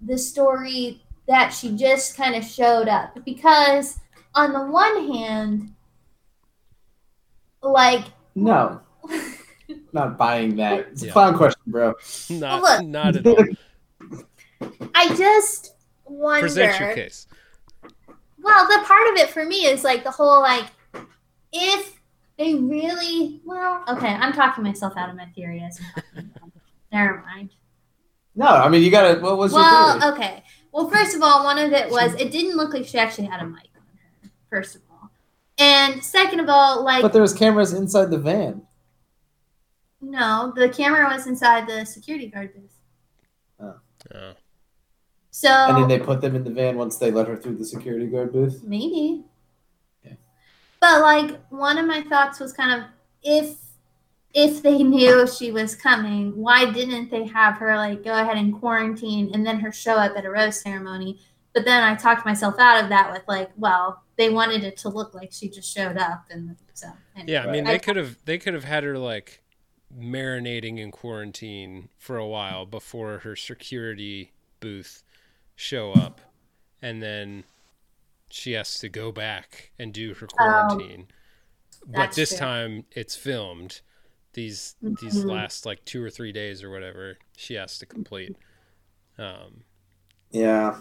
the story that she just kind of showed up? Because on the one hand, like, No, [LAUGHS] not buying that. It's a Yeah. clown question, bro. Not, look. not at all. [LAUGHS] I just wonder. Present your case. Well, the part of it for me is like the whole like if they really well, okay, I'm talking myself out of my theory as I'm talking about [LAUGHS] it. Never mind. No, I mean you gotta. What was your Well, theory? okay. Well, first of all, one of it was it didn't look like she actually had a mic on her. First of all, and second of all, like But there was cameras inside the van. no, the camera was inside the security guard booth. Oh. oh. So And then they put them in the van once they let her through the security guard booth. Maybe. Okay. But like one of my thoughts was kind of if if they knew she was coming, why didn't they have her like go ahead and quarantine and then her show up at a rose ceremony? But then I talked myself out of that with like, well, they wanted it to look like she just showed up and so anyway. Yeah, I mean they could have they could have had her like marinating in quarantine for a while before her security booth show up and then she has to go back and do her quarantine. but Oh, this true. time it's filmed. These these Mhm. last like 2 or 3 days or whatever she has to complete. Um Yeah.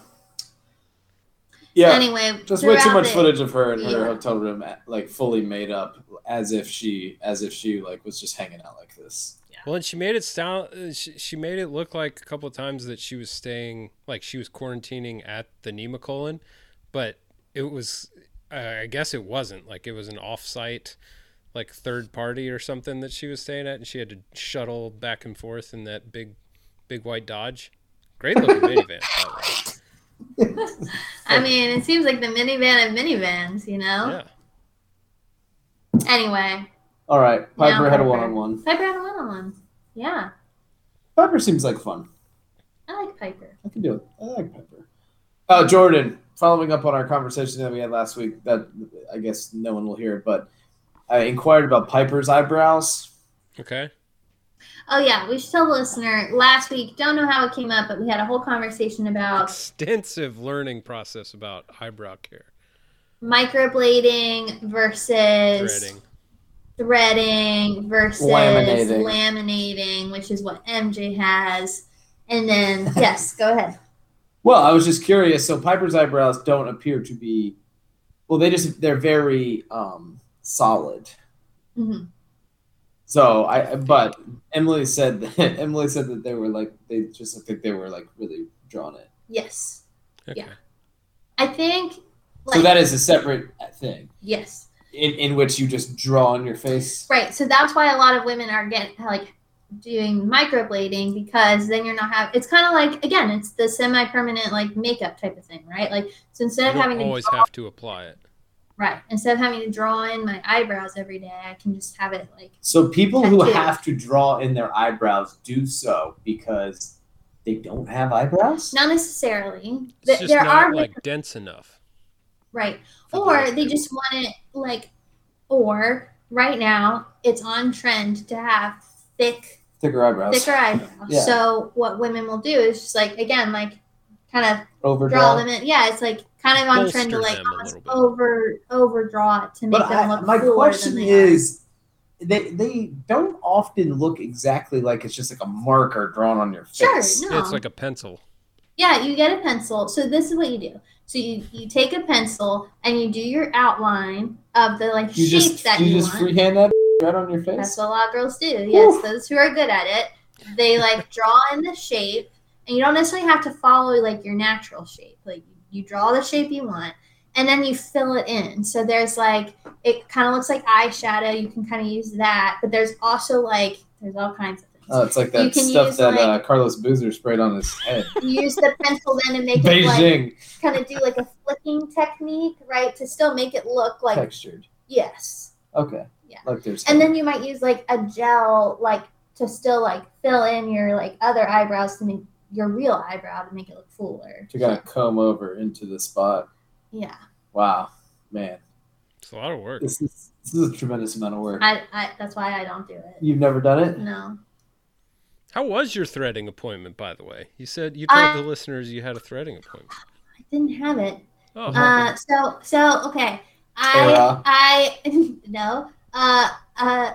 Yeah. Anyway, Just way too much the- footage of her in her Yeah. hotel room, like fully made up, as if she, as if she like was just hanging out like this. Well, and she made it sound. uh, She, she made it look like a couple of times that she was staying, like she was quarantining at the Nemacolin, but it was. Uh, I guess it wasn't. Like it was an off-site, like third party or something that she was staying at, and she had to shuttle back and forth in that big, big white Dodge. Great looking minivan. [LAUGHS] I mean, it seems like the minivan of minivans, you know? Yeah. Anyway, All right, Piper Now had a one-on-one. Piper had a one on one. Yeah, Piper seems like fun. I like Piper. I can do it. I like Piper. Uh, Jordan, following up on our conversation that we had last week, that I guess no one will hear, but I inquired about Piper's eyebrows. Okay. Oh yeah, we should tell the listener. Last week, don't know how it came up, but we had a whole conversation about Extensive learning process about eyebrow care, microblading versus threading. Threading versus Laminating. laminating, which is what MJ has. And then [LAUGHS] yes, go ahead. Well, I was just curious. So Piper's eyebrows don't appear to be, well, they just they're very um, solid. Mm-hmm. So I, but Emily said [LAUGHS] that Emily said that they were like they just looked like they were like really drawn in. Yes, Okay. Yeah. I think. Like, So that is a separate thing yes. In, in which you just draw on your face. Right. So that's why a lot of women are getting like doing microblading because then you're not have it's kind of like again it's the semi-permanent like makeup type of thing right like so instead of don't having to always draw- have to apply it. Right. Instead of having to draw in my eyebrows every day, I can just have it like So people who have to draw in their eyebrows do so because they don't have eyebrows. not necessarily. It's Th- just there not are like dense enough. right. For Or they just want it like or right now it's on trend to have thick Thicker eyebrows. thicker eyebrows. [LAUGHS] Yeah. So what women will do is just like again like kind of Overdraw. draw them in. Yeah, it's like kind of on trend to like them a almost little bit. over overdraw it to make But them I, my cooler question than they are. is, they they don't often look exactly like it's just like a marker drawn on your Sure, face. no. Yeah, it's like a pencil. Yeah, you get a pencil. So this is what you do. So you, you take a pencil and you do your outline of the like You shape just that you you, just want. freehand that [LAUGHS] right on your face. That's what a lot of girls do. Yes, those who are good at it, they like [LAUGHS] draw in the shape, and you don't necessarily have to follow like your natural shape. Like you draw the shape you want, and then you fill it in. So there's like it kind of looks like eyeshadow. You can kind of use that, but there's also like there's all kinds of. Oh, it's like that stuff use, that uh, Carlos Boozer sprayed on his head. [LAUGHS] You use the pencil then and make it like kind of do like a flicking technique, right? To still make it look like textured. yes. Okay. Yeah. Like there's And then you might use like a gel, like to still like fill in your like other eyebrows to make your real eyebrow to make it look fuller. to kind of comb over into the spot. Yeah, Wow, man, It's a lot of work. this is this is a tremendous amount of work. I, I that's why I don't do it. You've never done it? No, How was your threading appointment, by the way? You said you told I- the listeners you had a threading appointment. I didn't have it. Oh, Uh, so so okay, Sarah. I I [LAUGHS] no uh uh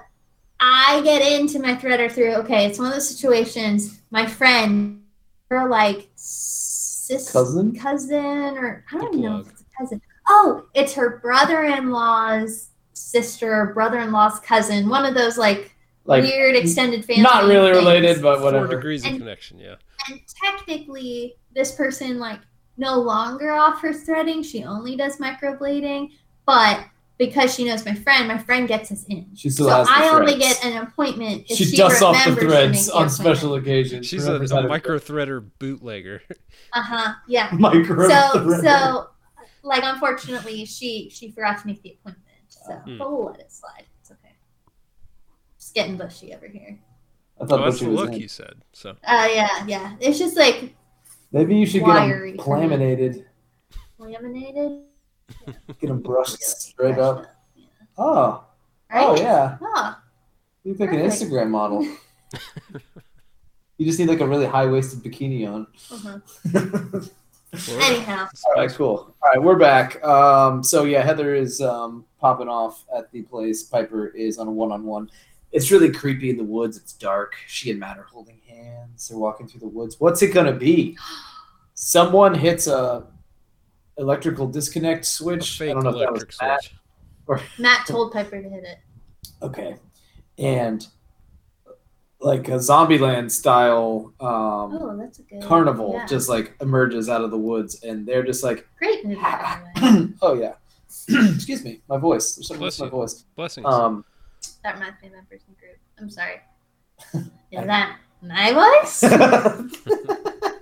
I get into my threader through okay. It's one of those situations. My friend, her like sis Cousin? cousin or I don't know if it's a cousin. Oh, it's her brother-in-law's sister, or brother-in-law's cousin. One of those like, Like weird extended family. not really things. related, but whatever. four whatever. degrees of connection. Yeah. And technically, this person like no longer offers threading. She only does microblading, but because she knows my friend, my friend gets us in. She still so has the I only get an appointment if She, she, dusts off the threads make the on special occasions. She's a, a micro threader bootlegger. Uh huh. Yeah. [LAUGHS] micro so so like unfortunately she she forgot to make the appointment so Hmm. but we'll let it slide it's getting bushy over here I thought Oh, that's Bushy the was look in. you said. So uh yeah yeah it's just like Maybe you should Wiry get them for laminated, laminated get them brushed Really straight brushed up. Oh, right oh yeah. oh You look like an Instagram model. [LAUGHS] you just need like a really high waisted bikini on. [LAUGHS] uh-huh. anyhow All right, cool. All right, we're back. Um, so yeah, Heather is um, popping off at the place. Piper is on a one-on-one. It's really creepy in the woods. It's dark. She and Matt are holding hands. They're walking through the woods. What's it gonna be? [GASPS] Someone hits a electrical disconnect a switch. I don't know if that was Matt. switch. [LAUGHS] matt told piper to hit it Okay, and like a Zombieland style um, oh that's a good carnival yeah. just like emerges out of the woods, and they're just like great movie by [CLEARS THROAT] oh yeah. [CLEARS THROAT] Excuse me, my voice. There's something with Bless my voice. Blessings. Um, that reminds me of members in group i'm sorry [LAUGHS] is that my voice [LAUGHS]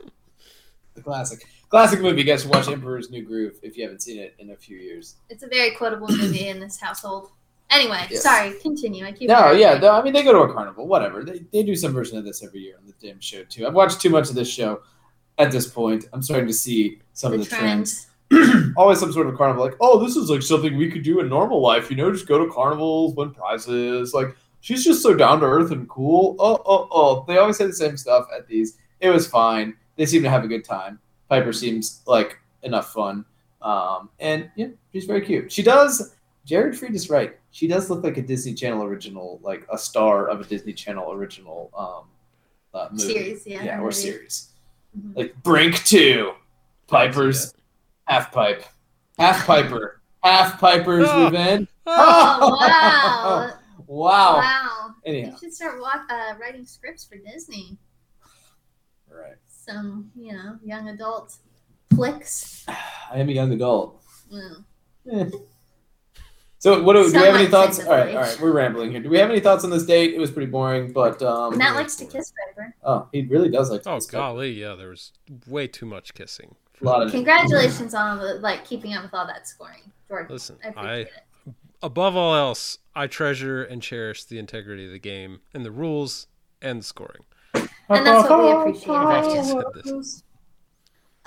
the classic, classic movie. You guys should watch Emperor's New Groove if you haven't seen it in a few years. It's a very quotable movie in this household. Anyway, Yes. sorry, continue. I keep No, yeah, no, I mean they go to a carnival, whatever. They, they do some version of this every year on the Dim show too. I've watched too much of this show at this point. I'm starting to see some the of the trends. trends. [CLEARS THROAT] Always some sort of carnival, like, oh, this is like something we could do in normal life, you know, just go to carnivals, win prizes. Like, she's just so down to earth and cool. Oh, oh, oh. They always say the same stuff at these. It was fine. They seem to have a good time. Piper seems like enough fun. Um, and yeah, she's very cute. She does. Jared Fried is right. She does look like a Disney Channel original, like a star of a Disney Channel original um, uh, movie. Series, yeah, yeah, or movie. series. Mhm. Like Brink Two, Piper's half pipe, half Piper, half Piper's Oh. Revenge. [LAUGHS] Oh wow! Wow. wow! Anyhow, You should start wa- uh, writing scripts for Disney. right. Some, you know, young adult flicks. [SIGHS] I am a young adult. Mm. Eh. So, what do, do we have any thoughts? All right, all right, we're rambling here. Do we have any thoughts on this date? It was pretty boring, but um, Matt likes to kiss Piper. Oh, he really does like to oh kiss Piper. golly, yeah, there was way too much kissing. A lot of Congratulations on all the, like keeping up with all that scoring. Jordan. Listen, I I, it. above all else, I treasure and cherish the integrity of the game and the rules and the scoring. And that's what we appreciate about I've you. this.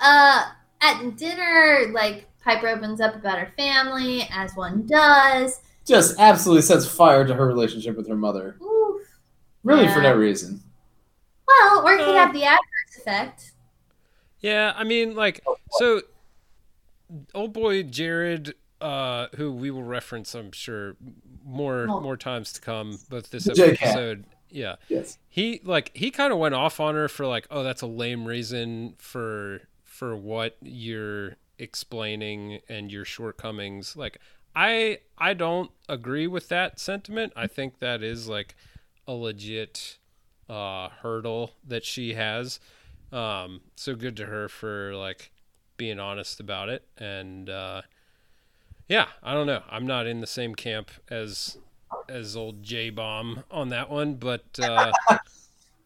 Uh, at dinner, like Piper opens up about her family, as one does. Just absolutely sets fire to her relationship with her mother. Oof. Really Yeah. for no reason. Well, or it could Uh, have the adverse effect. Yeah, I mean, like, so old boy Jared, uh, who we will reference, I'm sure, more Oh. more times to come, but this episode. Yeah, Yes. he like he kind of went off on her for like, oh, that's a lame reason for for what you're explaining and your shortcomings. Like, I I don't agree with that sentiment. I think that is like a legit uh, hurdle that she has. Um, so good to her for like being honest about it. And uh, yeah, I don't know. I'm not in the same camp as as old J Bomb on that one, but uh,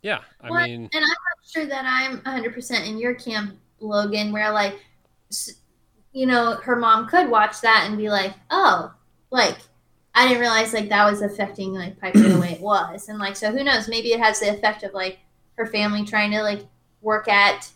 yeah, I Well, mean, and I'm not sure that I'm 100% in your camp, Logan, where like, you know, her mom could watch that and be like, oh, like, I didn't realize like that was affecting like Piper the way it was. And like, so who knows? Maybe it has the effect of like her family trying to like work at,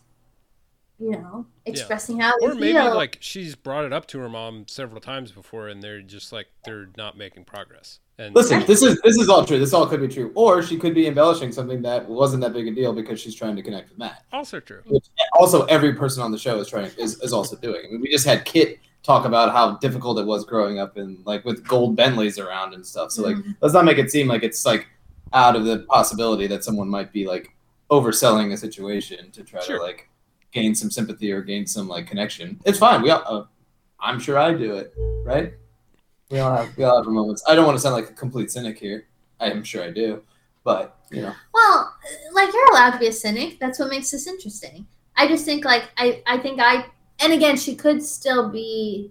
you know, expressing how or maybe feel. like she's brought it up to her mom several times before, and they're just like they're not making progress. And Listen, this is this is all true. This all could be true, or she could be embellishing something that wasn't that big a deal because she's trying to connect with Matt. also true. Which also every person on the show is trying is, is also doing. I mean, we just had Kit talk about how difficult it was growing up in like with gold Bentleys around and stuff. So like, Mhm. let's not make it seem like it's like out of the possibility that someone might be like overselling a situation to try Sure. to like gain some sympathy or gain some like connection. It's fine. We all, uh, I'm sure I do it, right? We all have we all have our moments. I don't want to sound like a complete cynic here. I am sure I do, but you know, Well, like you're allowed to be a cynic. That's what makes this interesting. I just think like I I think I and again she could still be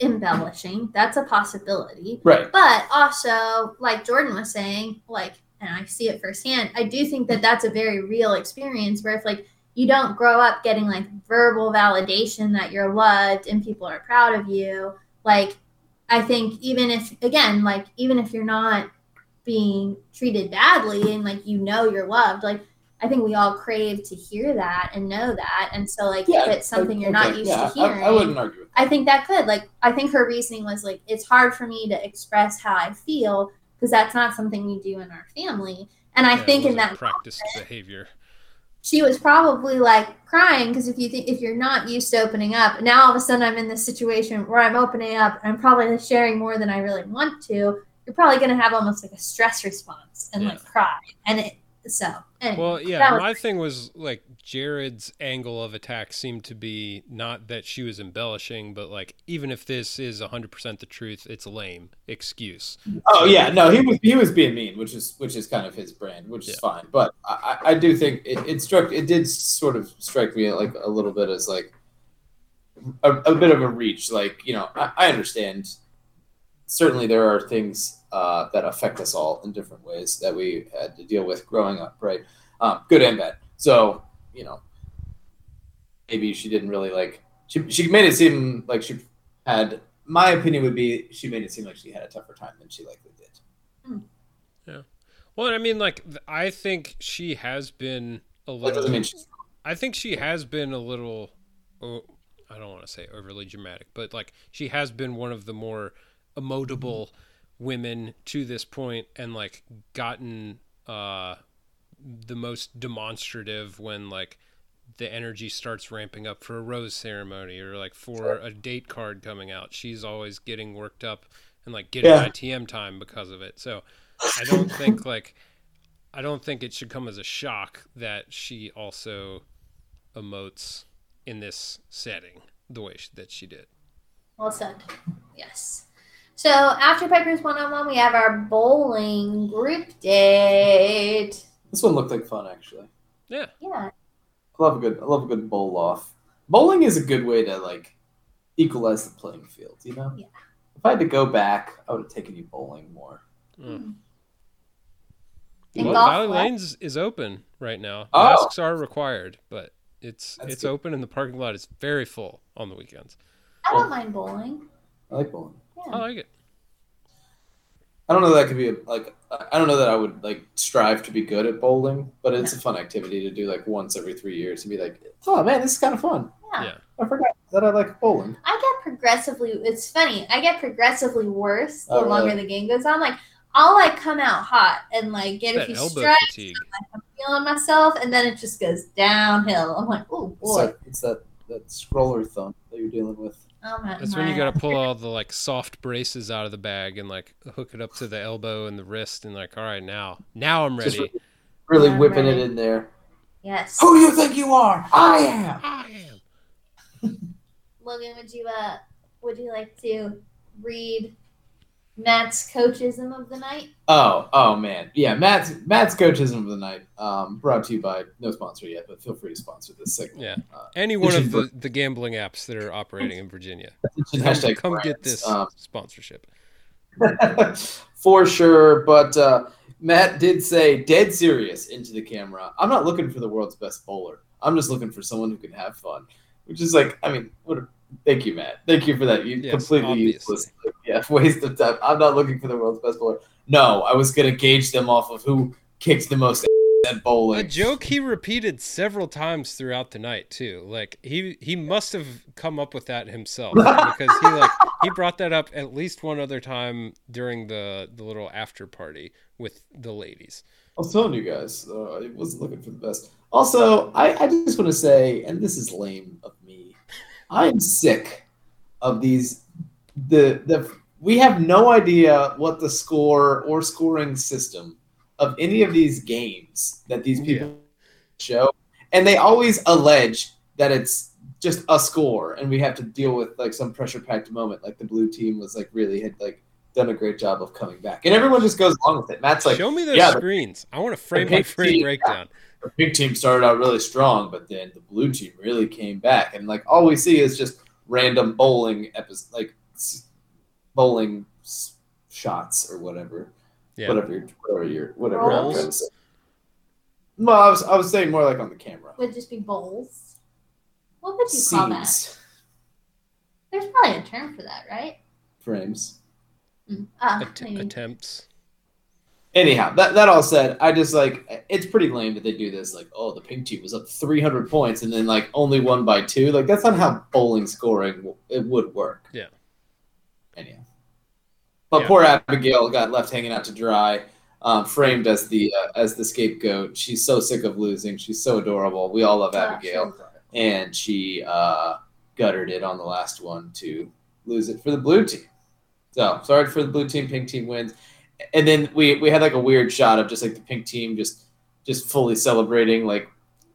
embellishing. That's a possibility. right? But also, like Jordan was saying, like and I see it firsthand, I do think that that's a very real experience where if like you don't grow up getting like verbal validation that you're loved and people are proud of you, like I think even if again, like even if you're not being treated badly and like you know you're loved, like I think we all crave to hear that and know that. And so like if it's something you're not used yeah, to hearing, I, I wouldn't argue with that. I think that could like I think her reasoning was like it's hard for me to express how I feel because that's not something we do in our family. And I Yeah, think in that practiced behavior. she was probably like crying because if you think if you're not used to opening up, now all of a sudden I'm in this situation where I'm opening up and I'm probably sharing more than I really want to. You're probably gonna have almost like a stress response and like cry. And it so anyway, Well, yeah, my thing was like Jared's angle of attack seemed to be not that she was embellishing, but like even if this is 100% the truth, it's lame excuse. Oh yeah, no, he was he was being mean, which is which is kind of his brand, which is fine. But I, I I do think it, it struck it did sort of strike me like a little bit as like a, a bit of a reach. Like you know, I, I understand. Certainly, there are things uh, that affect us all in different ways that we had to deal with growing up, right? Um, good and bad. So you know, maybe she didn't really like. She she made it seem like she had. My opinion would be she made it seem like she had a tougher time than she likely did. Yeah. Well, I mean like I think she has been a little mean she's I think she has been a little oh, I don't want to say overly dramatic, but like she has been one of the more emotable women to this point and like gotten uh the most demonstrative when like the energy starts ramping up for a rose ceremony or like for a date card coming out. She's always getting worked up and like getting Yeah. ITM time because of it. So I don't think [LAUGHS] like I don't think it should come as a shock that she also emotes in this setting the way sh- that she did. Well said. Yes. So after Piper's one on one, we have our bowling group date. This one looked like fun, actually. Yeah. Yeah. I love a good, I love a good bowl off. Bowling is a good way to like equalize the playing field. You know. Yeah. If I had to go back, I would have taken you bowling more. Mm. And Well, golf Valley what? Lanes is open right now. Oh. Masks are required, but it's That's it's good. open and the parking lot is very full on the weekends. I don't mind bowling. I like bowling. I like it. I don't know that could be a, like I don't know that I would like strive to be good at bowling, but it's a fun activity to do like once every three years and be like, oh man, this is kind of fun. Yeah. Yeah. I forgot that I like bowling. I get progressively. It's funny. I get progressively worse the Oh, really? longer the game goes on. Like I'll like come out hot and like get a few elbow strikes, fatigue. I'm feeling myself, and then it just goes downhill. I'm like, oh It's, boy. like, it's that that scroller thumb that you're dealing with. That's when you gotta pull all [LAUGHS] the like soft braces out of the bag and like hook it up to the elbow and the wrist and like, all right, now, now I'm Just ready. Really Yeah, whipping right. it in there. Yes. Who do you think you are? I am. I am. [LAUGHS] Logan, would you uh, would you like to read Matt's coachism of the night? Oh, oh man, yeah. Matt's Matt's coachism of the night. Um, brought to you by no sponsor yet, but feel free to sponsor this segment. Yeah. Uh, Any one of the, the gambling apps that are operating in Virginia. [LAUGHS] mention Come, come get this Um, sponsorship. [LAUGHS] for sure. But uh, Matt did say, dead serious into the camera. I'm not looking for the world's best bowler. I'm just looking for someone who can have fun. Which is like, I mean, what? A, thank you, Matt. Thank you for that. You Yes, completely obviously. useless. Yeah, [LAUGHS] waste of time. I'm not looking for the world's best bowler. No, I was gonna gauge them off of who kicks the most [LAUGHS] at bowling. A joke he repeated several times throughout the night too. Like he he must have come up with that himself [LAUGHS] because he like he brought that up at least one other time during the the little after party with the ladies. I was telling you guys, uh, I wasn't looking for the best. Also, I, I just want to say, and this is lame of I'm sick of these. The the we have no idea what the score or scoring system of any of these games that these people show, and they always allege that it's just a score, and we have to deal with like some pressure packed moment, like the blue team was like really had like done a great job of coming back, and everyone just goes along with it. Matt's like, Show me those yeah, the- screens. I want to frame by frame breakdown. The pink team started out really strong, but then the blue team really came back, and like all we see is just random bowling episodes, like bowling s- shots or whatever, Yeah. whatever you're, whatever you're, whatever I'm Rolls? trying to say. Well, I was, I was saying more like on the camera. Would just be bowls. What would you call that? There's probably a term for that, right? frames. Mm. Ah, Att- attempts. Anyhow, that, that all said, I just like it's pretty lame that they do this. Like, oh, the pink team was up 300 points and then like only won by two. Like, that's not how bowling scoring w- it would work. Yeah. Anyhow, but Yeah. poor Abigail got left hanging out to dry, um, framed as the uh, as the scapegoat. She's so sick of losing. She's so adorable. We all love Ah, Abigail, and she uh, guttered it on the last one to lose it for the blue team. So sorry for the blue team. Pink team wins and then we we had like a weird shot of just like the pink team just just fully celebrating like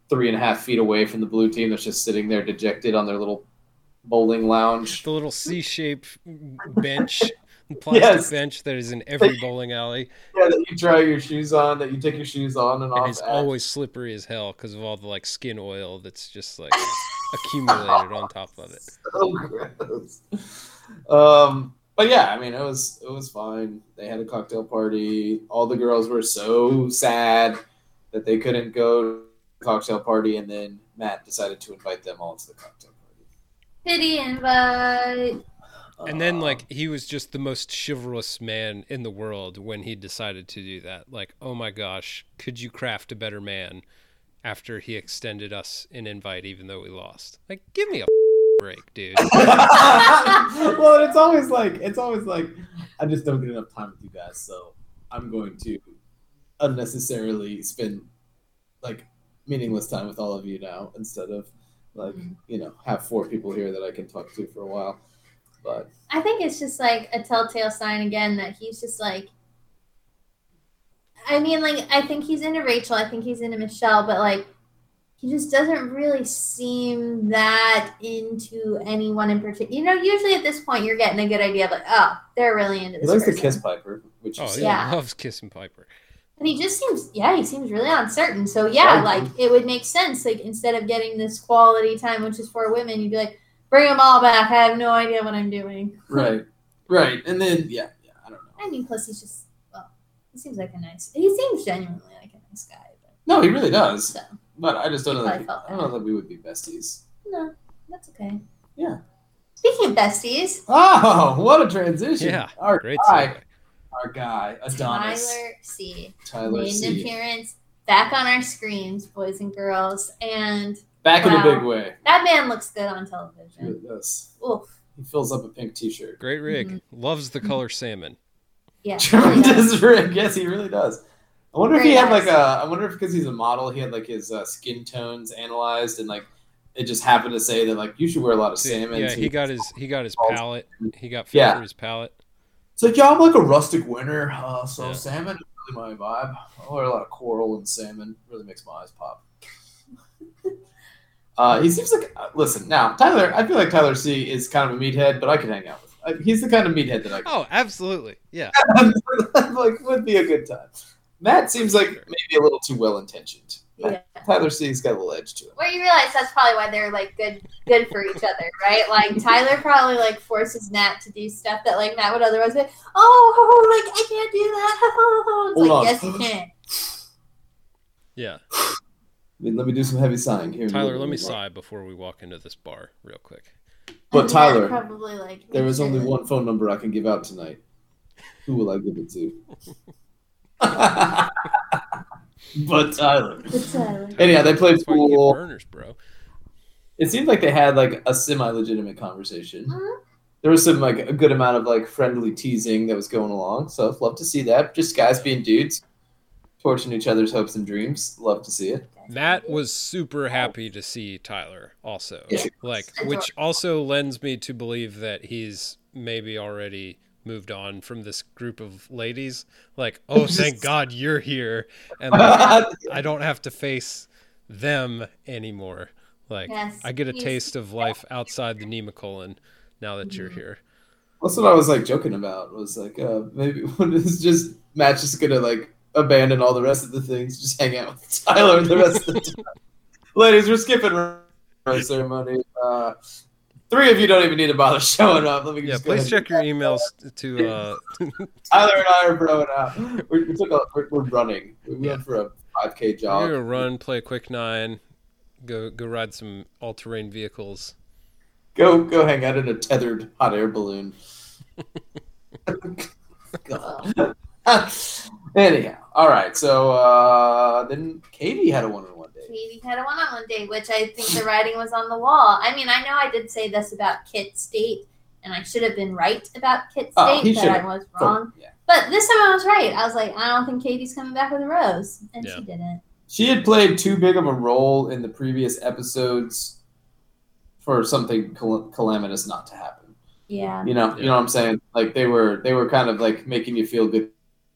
three and a half feet away from the blue team that's just sitting there dejected on their little bowling lounge. The little C-shaped bench, plastic Yes. bench that is in every bowling alley, Yeah, that you try your shoes on, that you take your shoes on and and off. it's at. always slippery as hell because of all the like skin oil that's just like accumulated on top of it. [LAUGHS] so gross. Um, but yeah, I mean, it was it was fine. They had a cocktail party. All the girls were so sad that they couldn't go to the cocktail party, and then Matt decided to invite them all to the cocktail party. Pity invite. And then like he was just the most chivalrous man in the world when he decided to do that. Like, oh my gosh, could you craft a better man after he extended us an invite even though we lost? Like, give me a break, [LAUGHS] dude. well, it's always like it's always like I just don't get enough time with you guys, so I'm going to unnecessarily spend like meaningless time with all of you now instead of like mm-hmm. you know have four people here that I can talk to for a while. But I think it's just like a telltale sign again that he's just like. I mean, like, I think he's into Rachel. I think he's into Michelle, but like, he just doesn't really seem that into anyone in particular. You know, usually at this point, you're getting a good idea of like, oh, they're really into he this. likes the person. kiss Piper, which Oh, is he Yeah. loves kissing Piper. And he just seems, yeah, he seems really uncertain. So yeah, Right. like it would make sense. Like instead of getting this quality time, which is for women, you'd be like, bring them all back. I have no idea what I'm doing. [LAUGHS] right, right, and then yeah, yeah, I don't know. I mean, plus he's just, well, he seems like a nice. He seems genuinely like a nice guy. But No, he really does, so but I just don't know. That probably felt I don't know that we would be besties. no, that's okay. Yeah. Speaking of besties, Oh, what a transition! Yeah, our Great guy, segue. our guy, Adonis, Tyler C. Tyler, made an C. appearance back on our screens, boys and girls, and Back in a big way. that man looks good on He television. really does. Oof. He fills up a pink T-shirt. Great rig. Mm-hmm. Loves the color salmon. Yeah. [LAUGHS] really does. Rig. Yes, he really does. I wonder if he Very had like a. I wonder if because he's a model, he had like his uh, skin tones analyzed, and like it just happened to say that like you should wear a lot of salmon. yeah, so he got his he got his palette. He got fit Yeah. for his palette. It's like, yeah, I'm like a rustic winter, uh, so Yeah. salmon is really my vibe. I wear a lot of coral and salmon. Really makes my eyes pop. [LAUGHS] uh, he seems like, uh, listen, now, Tyler, I feel like Tyler C is kind of a meathead, but I could hang out with uh, He's the kind of meathead that I Oh, absolutely. Yeah. [LAUGHS] like would be a good time. Matt seems like maybe a little too well intentioned. Yeah. Tyler C's got a little edge to him. Well, you realize that's probably why they're like good, good for each other, right? Like Tyler probably like forces Matt to do stuff that like Matt would otherwise be, like, oh, [LAUGHS] like I can't do that. [LAUGHS] It's Hold like on. yes, you can. Yeah. I mean, let me do some heavy sighing here. Tyler, let me sigh before we walk into this bar real quick. But And Matt Tyler, probably like There is only one phone number I can give out tonight. Who will I give it to? [LAUGHS] [LAUGHS] but Tyler. But Tyler. Anyhow, they played That's why you get pool. burners, bro. It seemed like they had like a semi-legitimate conversation. Mhm. There was some like a good amount of like friendly teasing that was going along. So love to see that. Just guys being dudes, torching each other's hopes and dreams. Love to see it. Matt was super happy to see Tyler also. Yeah. Like which also lends me to believe that he's maybe already moved on from this group of ladies. Like, [LAUGHS] oh thank God you're here and like, I don't have to face them anymore. Like Yes, I get a taste of life outside the Nemacolin now that you're here. That's what I was like joking about. Was like uh, maybe [LAUGHS] when it's just Matt's just gonna like abandon all the rest of the things, just hang out with Tyler and the rest of the [LAUGHS] time. Ladies, we're skipping rose ceremony. Uh, three of you don't even need to bother [LAUGHS] showing up. Let me Yeah, just please check your emails to uh [LAUGHS] [LAUGHS] Tyler and I are throwing out. We're, we took a, we're, we're running. We Yeah. went for a 5K job. We're gonna run, play a quick nine, go go ride some all terrain vehicles. Go go hang out in a tethered hot air balloon. God. Anyhow, all right. So uh, then Katie had a one-on-one day. Katie had a one-on-one date, which I think the writing was on the wall. I mean, I know I did say this about Kit's date, and I should have been right about Kit's Oh, he date, but I was wrong. Yeah. But this time I was right. I was like, I don't think Katie's coming back with a rose, and Yeah. she didn't. She had played too big of a role in the previous episodes for something cal- calamitous not to happen. Yeah. You know, you know what I'm saying? Like they were they were kind of like making you feel good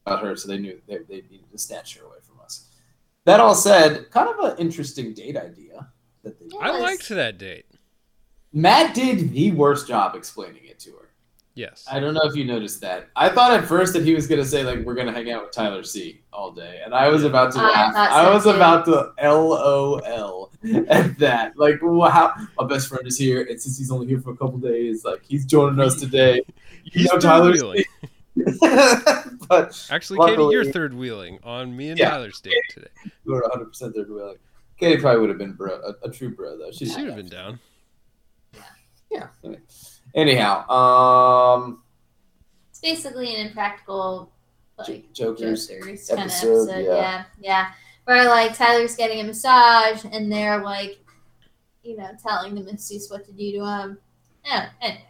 about her, so they knew they, they needed to snatch her away from us. That all said, kind of an interesting date idea that they. I Yes. liked that date. Matt did the worst job explaining it to her. Yes. I don't know if you noticed that. I thought at first that he was gonna say like we're gonna hang out with Tyler C all day, and I was about to I laugh. thought I so, was too. about to LOL at that. Like, wow, my best friend is here, and since he's only here for a couple days, like he's joining us today. You He's know Tyler wheeling. C. [LAUGHS] but Actually, Luckily- Katie, you're third wheeling on me and Yeah. Tyler's date today. we were 100 percent third wheeling. Katie probably would have been bro, a, a true bro though. She's She would have been down. yeah. anyway. Anyhow, um, It's basically an impractical, like, Jokers. Jokers kind of episode, episode. yeah. Yeah. yeah, Where like Tyler's getting a massage, and they're like, you know, telling the masseuse what to do to him. Yeah. Anyway,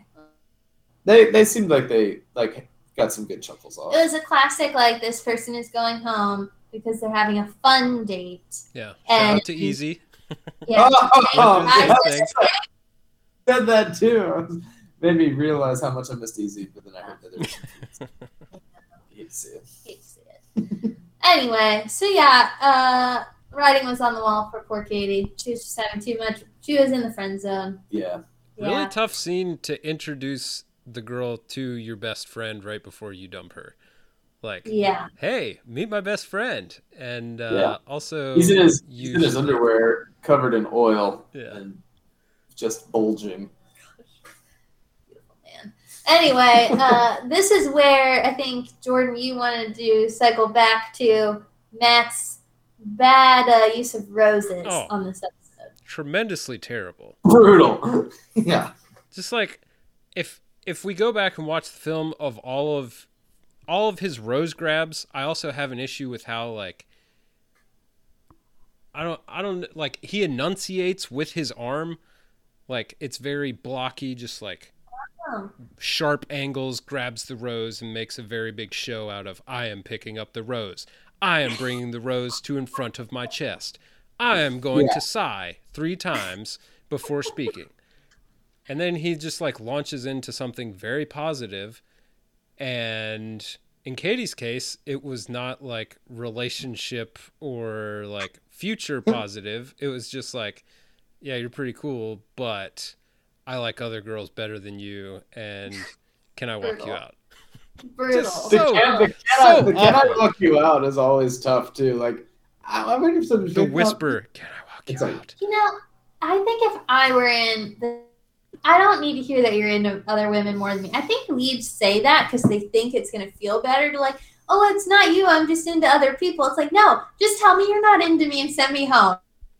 They they seemed like they like got some good chuckles off. it was a classic. Like this person is going home because they're having a fun date. Yeah. Shout And- out to Easy. [LAUGHS] Yeah. Oh, I yeah. just- said that too. Made me realize how much I missed Easy, but then I heard that there's. Hate to see it. hate see it. anyway, so yeah, uh, writing was on the wall for poor Katie. She was just having too much. She was in the friend zone. Yeah, Yeah. Really tough scene to introduce the girl to your best friend right before you dump her. Like, Yeah. hey, meet my best friend, and uh, Yeah. also he's in his you he's in his underwear, covered in oil Yeah. and just bulging. Beautiful man. Anyway, uh, [LAUGHS] this is where I think Jordan, you wanted to cycle back to Matt's bad uh, use of roses Oh. on this episode. tremendously terrible. Brutal. [LAUGHS] yeah. Just like if if we go back and watch the film of all of all of his rose grabs, I also have an issue with how like I don't I don't like he enunciates with his arm like it's very blocky just like Oh. sharp angles grabs the rose and makes a very big show out of I am picking up the rose. I am bringing the rose to in front of my chest. I am going Yeah. to sigh 3 times before speaking. And then he just like launches into something very positive and in Katie's case, it was not like relationship or like future [LAUGHS] positive. It was just like, yeah, you're pretty cool, but I like other girls better than you, and can I walk you out? Brutal. Just The, So- can, the, can, so I, the can I walk you out is always tough too. Like I, I wonder if some The whisper, can I walk you It's like- out? You know, I think if I were in the, I don't need to hear that you're into other women more than me. I think leads say that because they think it's gonna feel better to like, oh, it's not you. I'm just into other people. It's like, no, just tell me you're not into me and send me home.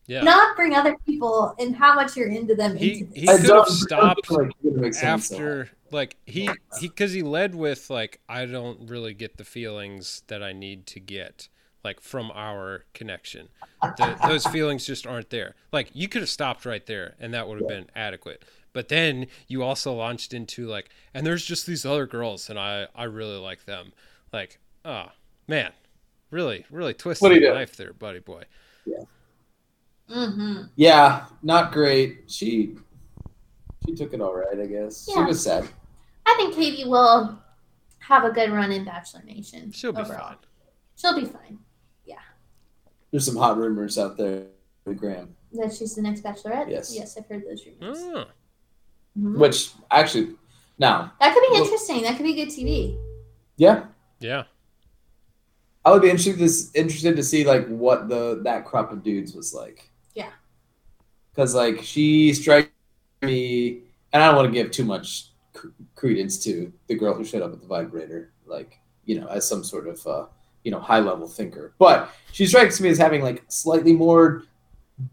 Yeah. Not bring other people and how much you're into them He- into he could have stopped like, it sense, after like he he because he led with like I don't really get the feelings that I need to get like from our connection. The, those feelings just aren't there. Like you could have stopped right there and that would have been adequate. But then you also launched into like and there's just these other girls and I I really like them. Like oh man, really really twisted What'd the knife there, buddy boy. Yeah. Mhm. Yeah, not great. She she took it all right, I guess. She was sad. I think Katie will have a good run in Bachelor Nation. She'll be overall. fine. She'll be fine. Yeah. There's some hot rumors out there with Graham, That she's the next Bachelorette. Yes. Yes, I've heard those rumors. Oh, Mhm. which actually now, That could be Well- interesting. That could be good TV. yeah, yeah. I would be interested to interested to see like what the that crop of dudes was like. Yeah. Because like she strikes me, and I don't want to give too much credence to the girl who showed up at the vibrator, like you know, as some sort of uh, you know high level thinker. But she strikes me as having like slightly more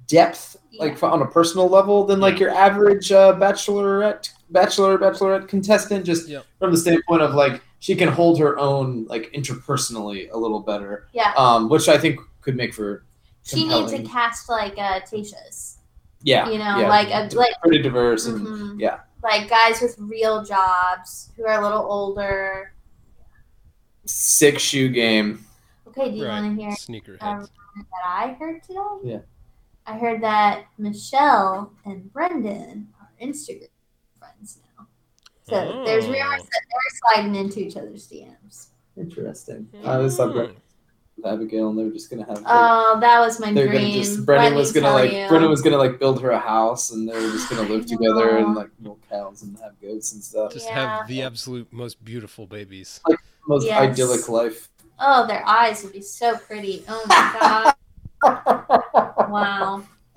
depth, like on a personal level, than like your average uh, bachelorette, bachelor, bachelorette contestant. Just Yeah. from the standpoint of like she can hold her own like interpersonally a little better, Yeah. um, which I think could make for She needs to cast like uh, Tasha's. yeah, You know, yeah, like a like pretty diverse and mhm. yeah. like guys with real jobs who are a little older. six shoe game. Okay, do you Right. want to hear Sneakerheads. um, that I heard today? Yeah. I heard that Michelle and Brendan are Instagram friends now. So there's Oh. rumors that they're sliding into each other's DMs. Interesting. I always thought Mm. Brendan Abigail and they were just gonna have. like, Oh, that was my they're dream. gonna just Brendan Let was gonna like you. Brendan was gonna like build her a house and they were just gonna live together and like milk cows and have goats and stuff. Just Yeah. have the absolute most beautiful babies. Most Yes. idyllic life. Oh, their eyes would be so pretty. Oh my [LAUGHS] god! Wow. [LAUGHS]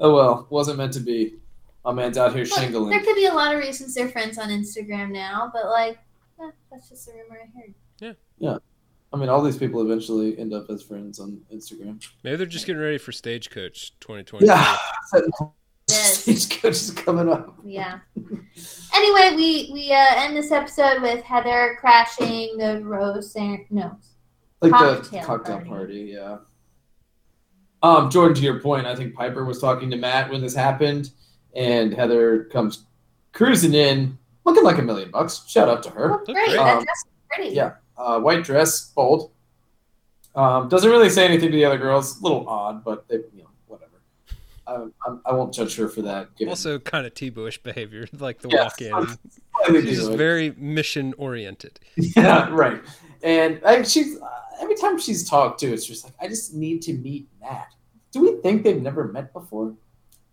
oh well, wasn't meant to be. My man's out here Look, there could be a lot of reasons they're friends on Instagram now, but like, eh, that's just a rumor I heard. Yeah. Yeah. I mean, all these people eventually end up as friends on Instagram. Maybe they're just getting ready for Stagecoach 2020. Yeah, [LAUGHS] Yes. [LAUGHS] Stagecoach is coming up. Yeah. Anyway, we we uh, end this episode with Heather crashing the rose. Cer- no. like Cocktail the cocktail party. party. yeah. Um, Jordan, to your point, I think Piper was talking to Matt when this happened, and Heather comes cruising in, looking like a million bucks. Shout out to her. Oh, great. great. That Um, dress is pretty. yeah. Uh, white dress, bold. Um, doesn't really say anything to the other girls. A little odd, but they, you know, whatever. Um, I'm, I won't judge her for that. given- Also, kind of T-Bush behavior, [LAUGHS] like the Yes. walk-in. [LAUGHS] Slightly She's just very mission-oriented. [LAUGHS] Yeah, right. And I, she's uh, every time she's talked to, it's just like I just need to meet Matt. Do we think they've never met before?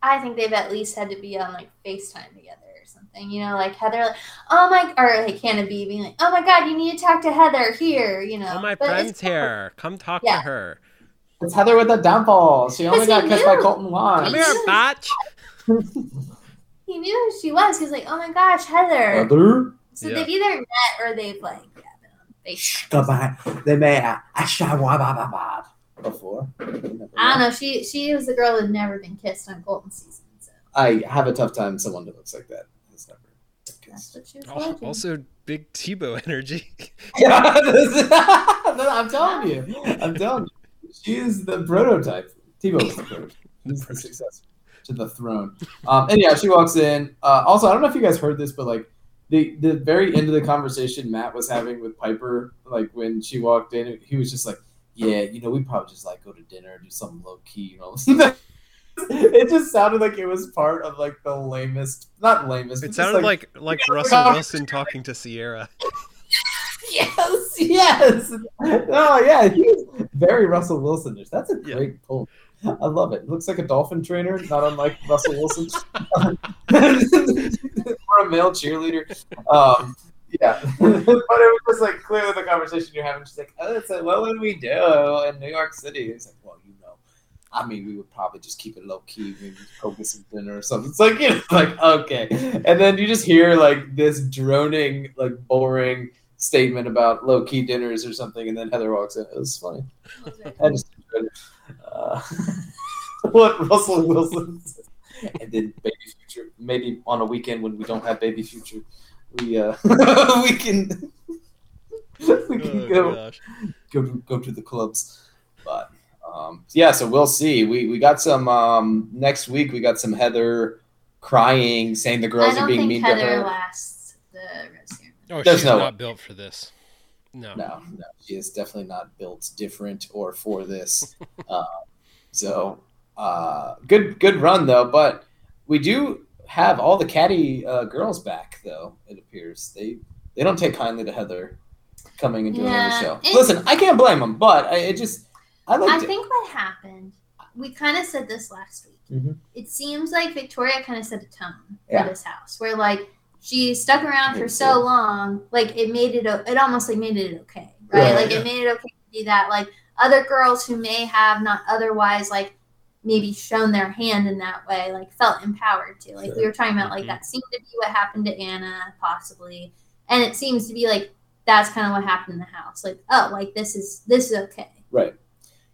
I think they've at least had to be on like FaceTime together or something. You know, like Heather, like, oh my, or like Hannah B being like, oh my God, you need to talk to Heather here. You know, Oh, my But friend's here. Come talk Yeah. to her. It's Heather with the downfall. She only got he kissed by knew. Colton Wine. Come here, [LAUGHS] batch. He knew who she was. He's like, oh my gosh, Heather. Heather? So Yeah. they've either met or they've like yeah, been on FaceTime. Goodbye. They may a shawabababad before. I don't know. She she was the girl who'd never been kissed on Colton season. So I have a tough time someone that looks like that has never been That's what she was Oh, also, big Tebow energy. [LAUGHS] Yeah, [LAUGHS] I'm telling you. I'm telling you. She is the prototype. Tebow is the prototype. He's the successor to the throne. Um, and yeah, she walks in. Uh, also, I don't know if you guys heard this, but like the the very end of the conversation Matt was having with Piper, like when she walked in, he was just like, "Yeah, you know, we probably just like go to dinner, do something low key, you know." [LAUGHS] it just sounded like it was part of like the lamest, not lamest. It sounded like like [LAUGHS] Russell Wilson talking to Ciara. [LAUGHS] yes, yes. Oh yeah, he's very Russell Wilsonish. That's a Yeah. great pull. [LAUGHS] I love it. it. Looks like a dolphin trainer, not unlike [LAUGHS] Russell Wilson, [LAUGHS] or a male cheerleader. Um, yeah, but it was just like clearly the conversation you're having. She's like, "Oh, it's like, what would we do in New York City?" It's like, "Well, you know, I mean, we would probably just keep it low key, maybe go get some dinner or something." It's like, you know, like okay, and then you just hear like this droning, like boring statement about low key dinners or something, and then Heather walks in. It was funny. I just enjoyed it. [LAUGHS] Uh, what Russell Wilson said. and then Baby Future. Maybe on a weekend when we don't have Baby Future, we uh [LAUGHS] we can [LAUGHS] we can Oh, go gosh. go to, go to the clubs. But um, yeah, so we'll see. We we got some um, next week. We got some Heather crying, saying the girls are being mean Heather to her. lasts the rest. Oh, There's she's no not way. built for this. No. No, no, she is definitely not built different or for this. uh, so, uh, good, good run though. But we do have all the caddy uh, girls back, though. It appears they they don't take kindly to Heather coming and doing Yeah, the show. it- Listen, I can't blame them, but I, it just I like I to. think what happened, we kind of said this last week. Mhm. It seems like Victoria kind of set a tone Yeah. for this house, where like she stuck around for It so long, like it made it. It almost like made it okay, right? Right, like yeah. it made it okay to do that. Like other girls who may have not otherwise like maybe shown their hand in that way, like felt empowered to. Like we were talking about, like Mhm. that seemed to be what happened to Anna, possibly, and it seems to be like that's kind of what happened in the house. Like oh, like this is this is okay. Right.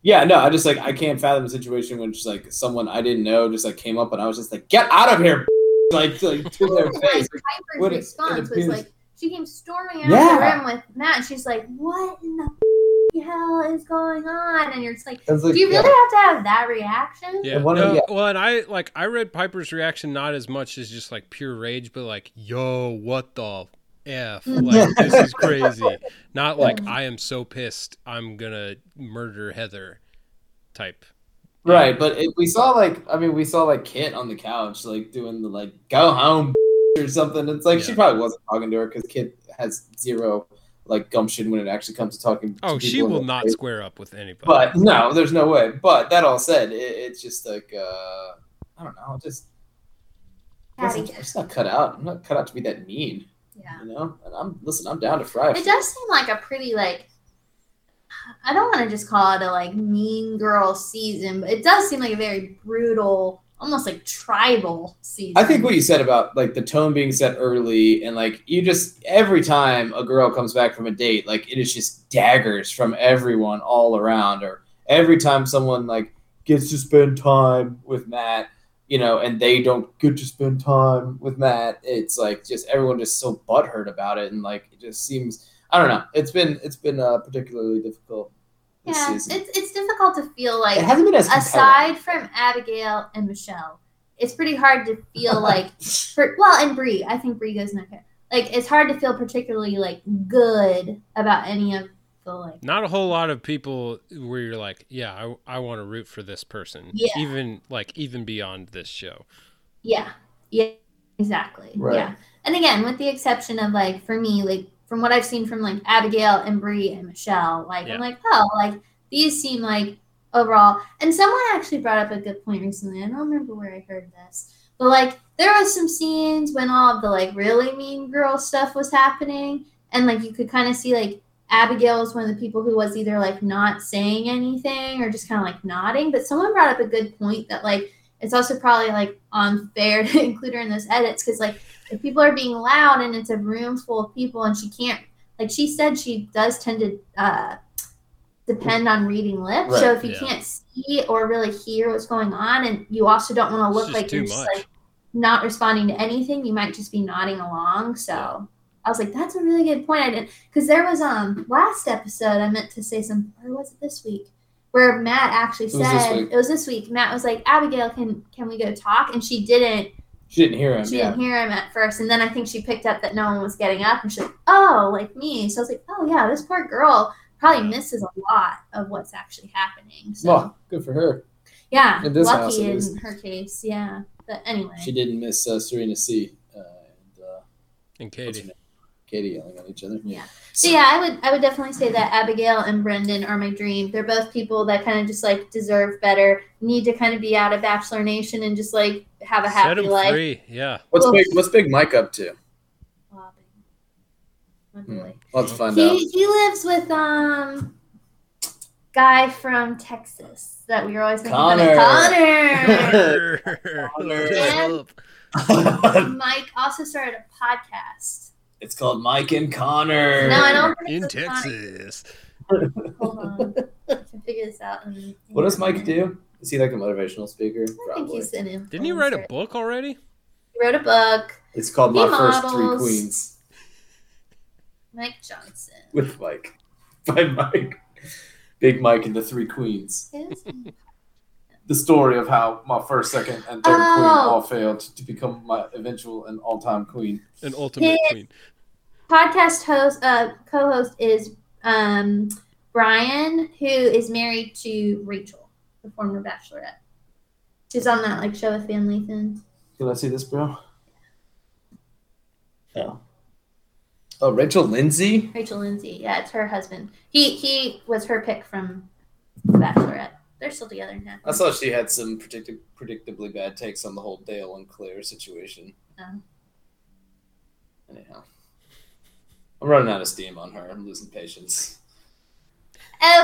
Yeah, no, I just like I can't fathom a situation when just like someone I didn't know just like came up and I was just like, get out of here, [LAUGHS] like to, like, to their face. Piper's what response was like she came storming out Yeah. of the room with Matt, and she's like, "What in the hell is going on?" And you're just like, like, "Do you yeah. really have to have that reaction?" Yeah. And one no, yeah. Well, and I like I read Piper's reaction not as much as just like pure rage, but like, yo, what the f? [LAUGHS] Like this is crazy. Not like I am so pissed I'm gonna murder Heather type. Right, but it, we saw like I mean we saw like Kit on the couch like doing the like go home [LAUGHS] or something. It's like she probably wasn't talking to her because Kit has zero like gumption when it actually comes to talking. to Oh, she will not face. square up with anybody. But no, there's no way. But that all said, it, it's just like uh I don't know, just Patty. I'm just not cut out. I'm not cut out to be that mean, Yeah. you know. And I'm listen. I'm down to fry. It does seem like a pretty like I don't want to just call it a like mean girl season, but it does seem like a very brutal, almost like tribal season. I think what you said about like the tone being set early and like you just every time a girl comes back from a date, like it is just daggers from everyone all around or every time someone like gets to spend time with Matt, you know, and they don't get to spend time with Matt, it's like just everyone just so butthurt about it and like it just seems I don't know. It's been it's been uh, particularly difficult yeah, season. it's it's difficult to feel like it hasn't been as compelling. aside from Abigail and Michelle, it's pretty hard to feel [LAUGHS] like for well, and Brie. I think Brie goes in okay. Like it's hard to feel particularly like good about any of the like. not a whole lot of people where you're like, yeah, I, I want to root for this person. Yeah. Even like even beyond this show. Yeah, yeah, exactly. Right. Yeah, and again, with the exception of like for me, like from what I've seen from like Abigail and Brie and Michelle, like Yeah. I'm like, oh, like these seem like overall. And someone actually brought up a good point recently. I don't remember where I heard this, but like there was some scenes when all of the like really mean girl stuff was happening, and like you could kind of see like Abigail was one of the people who was either like not saying anything or just kind of like nodding. But someone brought up a good point that like it's also probably like unfair [LAUGHS] to include her in those edits because like if people are being loud and it's a room full of people and she can't like she said she does tend to uh depend on reading lips so if you yeah. can't see or really hear what's going on and you also don't want to look like you're just like not responding to anything, you might just be nodding along. So I was like, that's a really good point. I didn't because there was um last episode I meant to say some or was it this week where Matt actually It was said it was this week. Matt was like, Abigail, can can we go talk? And she didn't. She didn't hear him. She yeah. didn't hear him at first, and then I think she picked up that no one was getting up, and she's like, "Oh, like me." So I was like, "Oh yeah, this poor girl probably misses a lot of what's actually happening." So Well, good for her. yeah, in this house, lucky at in least. her case. Yeah, but anyway, She didn't miss uh, Serena C. Uh, and uh, And Katie. Name? Katie yelling at each other. Yeah. So yeah, I would I would definitely say that Abigail and Brendan are my dream. They're both people that kind of just like deserve better, need to kind of be out of Bachelor Nation and just like have a Set happy him life. free. Yeah. What's Well- big? What's Big Mike up to? My Hmm. boy. We'll have out. He he lives with um guy from Texas that we were always making fun of. Connor. Connor. [LAUGHS] Connor. [LAUGHS] Mike also started a podcast. It's called Mike and Connor. No, I don't think In it's. Texas. Hold on. I can figure this out. in- in What does Mike do? Is he like a motivational speaker? I think he's an influencer. Didn't he write a book already? He wrote a book. It's called He My First Three. Queens Mike Johnson. with Mike. [LAUGHS] By Mike. Big Mike and the Three Queens. Is- The story of how my first, second, and third queen Oh. all failed to become my eventual and all-time queen. An ultimate His- queen. podcast host, uh, co-host is um, Bryan, who is married to Rachel, the former Bachelorette. She's on that like show with Van Lathan. Can I see this, bro? Oh. Oh, Rachel Lindsay. Rachel Lindsay. Yeah, it's her husband. He he was her pick from The Bachelorette. They're still together now. I saw she had some predicti- predictably bad takes on the whole Dale and Clare situation. Oh. Anyhow, I'm running out of steam on her. I'm losing patience.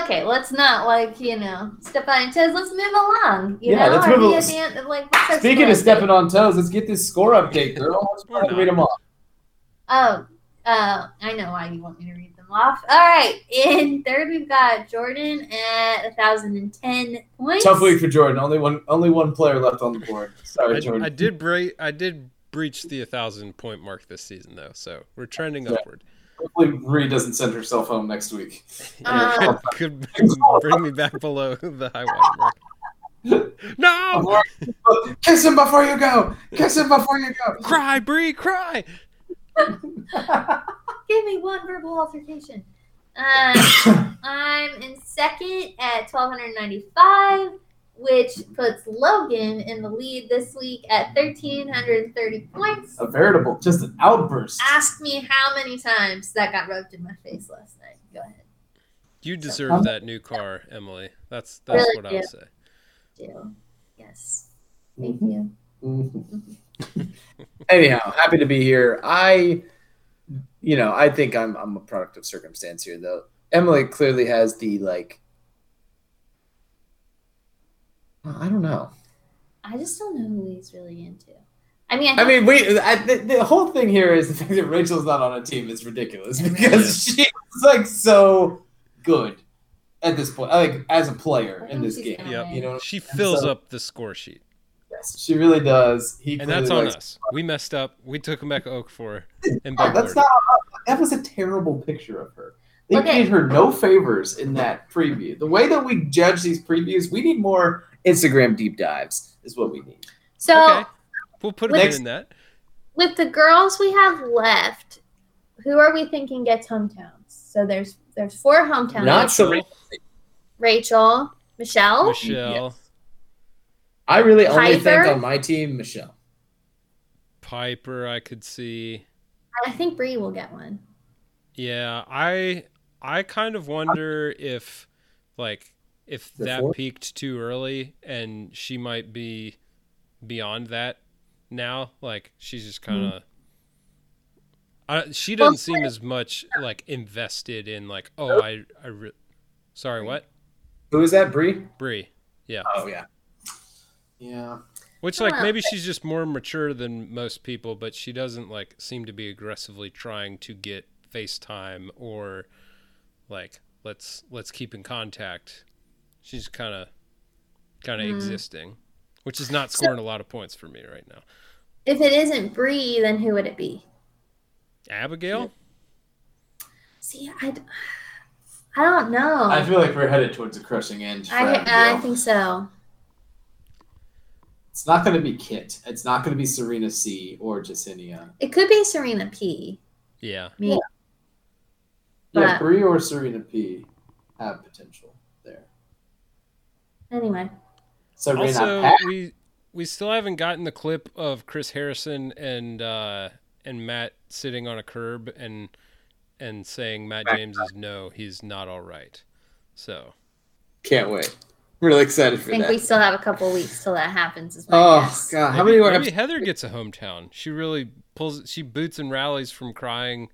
Okay, let's not like you know step on toes. Let's move along. You Yeah, know, let's Are move we al- at the end- like, Speaking of stepping on toes, let's get this score update, girl. Let's Or to read them off. Oh, uh, I know why you want me to read them off. All right, in third we've got Jordan at thousand and ten points. Tough week for Jordan. Only one, only one player left on the board. Sorry, I, Jordan. I did break. I did breach the thousand point mark this season though, so we're trending Yeah. upward. Hopefully, Bree doesn't send herself home next week. [LAUGHS] Uh, Could [LAUGHS] bring me back below the high water mark. [LAUGHS] No, Kiss him before you go. Kiss him before you go. cry, Bree, cry. Give me one verbal altercation. [COUGHS] Uh, I'm in second at twelve hundred ninety-five, which puts Logan in the lead this week at thirteen hundred thirty points. A veritable, just an outburst. Ask me how many times that got rubbed in my face last night. Go ahead. You deserve that new car, Emily. That's that's Really what I do. would say. Do. Yes. Thank you. Mhm. [LAUGHS] Anyhow, happy to be here. I, you know, I think I'm I'm a product of circumstance here, though. Emily clearly has the like. I don't know. I just don't know who he's really into. I mean, I, I mean, we I, the, the whole thing here is the [LAUGHS] fact that Rachel's not on a team is ridiculous because [LAUGHS] she's like so good at this point, like as a player in this game. gonna Yep. You know, She fills so- up the score sheet, yes, she really does. He and that's on likes- us. We messed up. We took him back to Oak for [LAUGHS] and that's not. That was a terrible picture of her. They Look at- did her no favors in that preview. The way that we judge these previews, we need more Instagram deep dives. Is what we need. so Okay, we'll put a Let's- in that. with the girls we have left, who are we thinking gets hometowns? So there's there's four hometowns. Not so- Rachel, Rachel, Michelle, Michelle, I really only think on my team, Michelle. Piper. I could see. I think Bree will get one. Yeah, I I kind of wonder if like if that Before? peaked too early and she might be beyond that now. Like she's just hmm. kind of. I, she doesn't seem as much like invested in like oh I I re- sorry what Who is that? Bree. Bree yeah Oh yeah. Yeah. which like maybe she's just more mature than most people but she doesn't like seem to be aggressively trying to get FaceTime or like let's let's keep in contact she's kind of kind of Mhm. existing which is not scoring a lot of points for me right now If it isn't Bree, then who would it be? Abigail? See, I I don't know. I feel like we're headed towards a crushing end. I, I think so. It's not going to be Kit. It's not going to be Serena C or Jessenia. It could be Serena P. Yeah. Maybe. Yeah, But- Brie or Serena P have potential there. Anyway, Serena Also, Pat. we we still haven't gotten the clip of Chris Harrison and uh, and Matt sitting on a curb and and saying Matt James is no, he's not all right. So Can't wait. Really excited for that. I think that. we still have a couple weeks till that happens. Is my oh guess. god, how maybe, many more? maybe episodes? Heather gets a hometown. She really pulls. She boots and rallies from crying,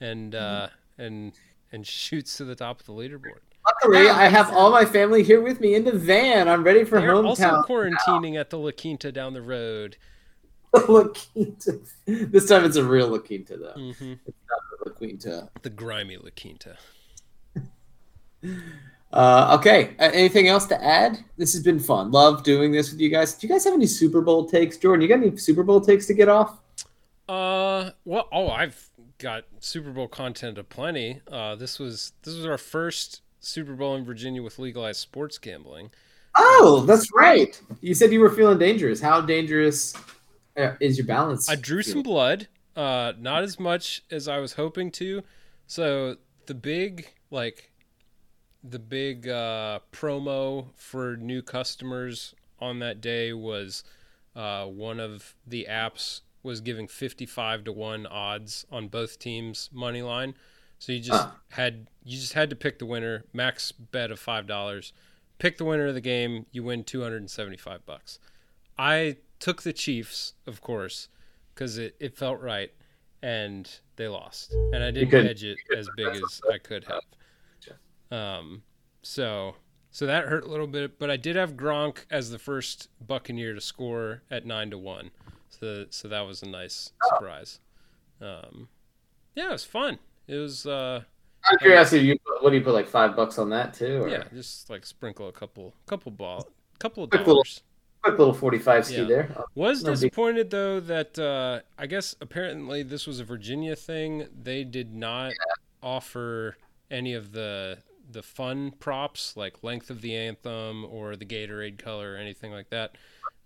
and uh, and and shoots to the top of the leaderboard. Luckily, I I have so. all my family here with me in the van. I'm ready for They're also hometown. quarantining at the La Quinta down the road. [LAUGHS] La Quinta. This time it's a real La Quinta, though. hmm La Quinta. The grimy La Quinta. [LAUGHS] Uh, okay. Uh, anything else to add? This has been fun. Love doing this with you guys. Do you guys have any Super Bowl takes, Jordan? You got any Super Bowl takes to get off? Uh, well, oh, I've got Super Bowl content aplenty. Uh, this was this was our first Super Bowl in Virginia with legalized sports gambling. Oh, that's right. You said you were feeling dangerous. How dangerous uh, is your balance? I drew some blood, uh, not as much as I was hoping to. So the big like the big uh, promo for new customers on that day was uh, one of the apps was giving 55 to 1 odds on both teams money line. So you just had you just had to pick the winner max bet of five dollars. Pick the winner of the game you win 275 bucks. I took the chiefs of course because it, it felt right and they lost. And i didn't hedge it as big as i could have um, so so that hurt a little bit, but I did have Gronk as the first Buccaneer to score at nine to one. So so that was a nice surprise. Um, yeah, it was fun. It was uh, Out of curiosity, you put, what do you put like five bucks on that too? Or yeah, just like sprinkle a couple couple ball couple of Quick little- dollars. quick little forty-five ski Yeah. there. Oh, Was No big- disappointed though that uh, I guess apparently this was a Virginia thing. They did not offer any of the the fun props like length of the anthem or the Gatorade color or anything like that.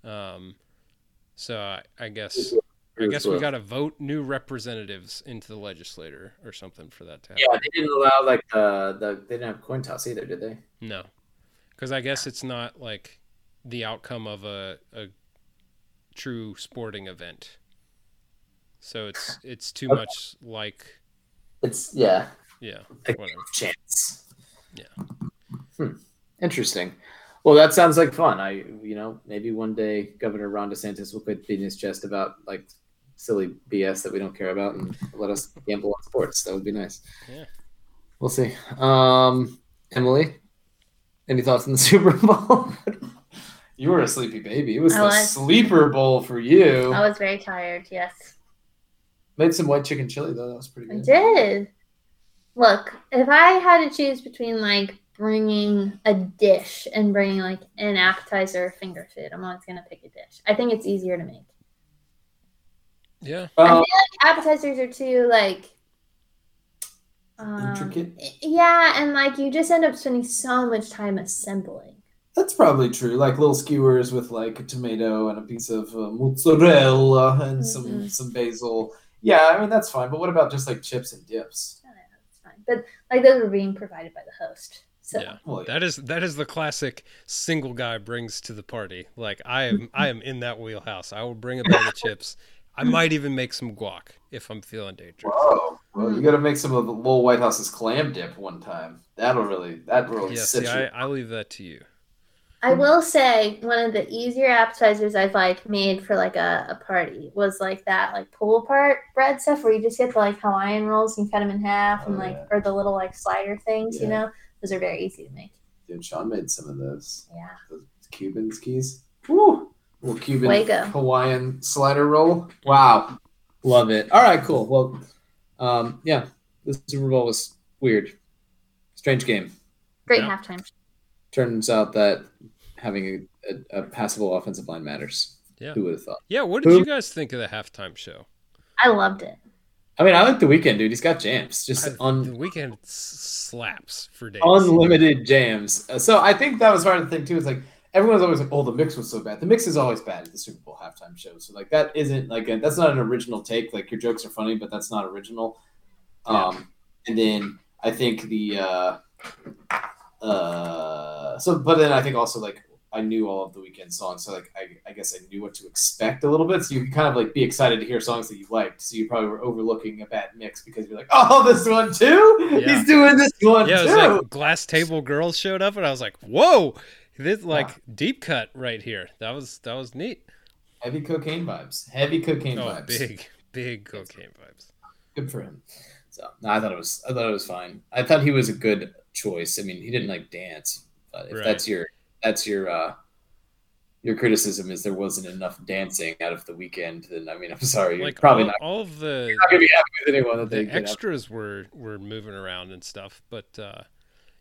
Um, so I, I guess I guess we got to vote new representatives into the legislature or something for that to happen. Yeah, they didn't allow like the the they didn't have coin toss either, did they? No, because I guess it's not like the outcome of a, a true sporting event. So it's it's too much like It's yeah, yeah whatever. chance. Yeah. Hmm. Interesting. Well, that sounds like fun. I, you know, maybe one day Governor Ron DeSantis will quit beating his chest about like silly BS that we don't care about and let us gamble on sports. That would be nice. Yeah. We'll see. Um, Emily, any thoughts on the [LAUGHS] Super Bowl? you were a sleepy baby. It was I the was. sleeper bowl for you. I was very tired. Yes, Made some white chicken chili though. That was pretty good. I good. did. Look, if I had to choose between like bringing a dish and bringing like an appetizer finger food, I'm always gonna pick a dish. I think it's easier to make. Yeah. I feel Uh, like appetizers are too like um, Intricate? Yeah, and like you just end up spending so much time assembling. That's probably true. Like little skewers with like a tomato and a piece of uh, mozzarella and some Mhm. some basil. Yeah, I mean that's fine. But what about just like chips and dips? I don't know, it's fine. But like those are being provided by the host. So Yeah. Oh, well, That is that is the classic single guy brings to the party. Like I am I am in that wheelhouse. I will bring a bag of [LAUGHS] chips. I might even make some guac if I'm feeling dangerous. Whoa. Well, you got to make some of the little White House's clam dip one time. That'll really that really Yeah, see, you. I, I leave that to you. I will say one of the easier appetizers I've like made for like a, a party was like that like pull apart bread stuff where you just get the like Hawaiian rolls and cut them in half and Oh, like yeah. or the little like slider things, you know. Those are very easy to make. Dude, Sean made some of those. Yeah. Those Cuban skis. Woo! Little Cuban Fuego. Hawaiian slider roll. Wow. Love it. All right, cool. Well, um, yeah, the Super Bowl was weird. Strange game. Great Yeah. halftime. Turns out that having a, a, a passable offensive line matters. Yeah. Who would have thought? Yeah, what did Who- you guys think of the halftime show? I loved it. I mean, I like the Weeknd, dude. He's got jams, just I- un- the Weeknd slaps for days. unlimited jams. Uh, So I think that was part of the thing too. Is like everyone's always like, "Oh, the mix was so bad." The mix is always bad at the Super Bowl halftime show. So like that isn't like a, that's not an original take. Like your jokes are funny, but that's not original. Um, and then I think the uh, uh, so but then I think also like I knew all of the Weeknd songs, so like I, I guess I knew what to expect a little bit. So you can kind of like be excited to hear songs that you liked. So you probably were overlooking a bad mix because you're like, "Oh, this one too. Yeah. He's doing this one Yeah, it too." was like Glass Table Girls showed up, and I was like, "Whoa, this like deep cut right here." That was that was neat. Heavy cocaine vibes. Heavy cocaine Oh, vibes. big big cocaine vibes. Good for him. So no, I thought it was. I thought it was fine. I thought he was a good choice. I mean, he didn't like dance, but if Right. that's your that's your uh your criticism is there wasn't enough dancing out of the Weeknd, then I mean, [LAUGHS] I'm sorry. You're Like probably all, not, all of the not gonna be happy with anyone that the extras were were moving around and stuff, but uh,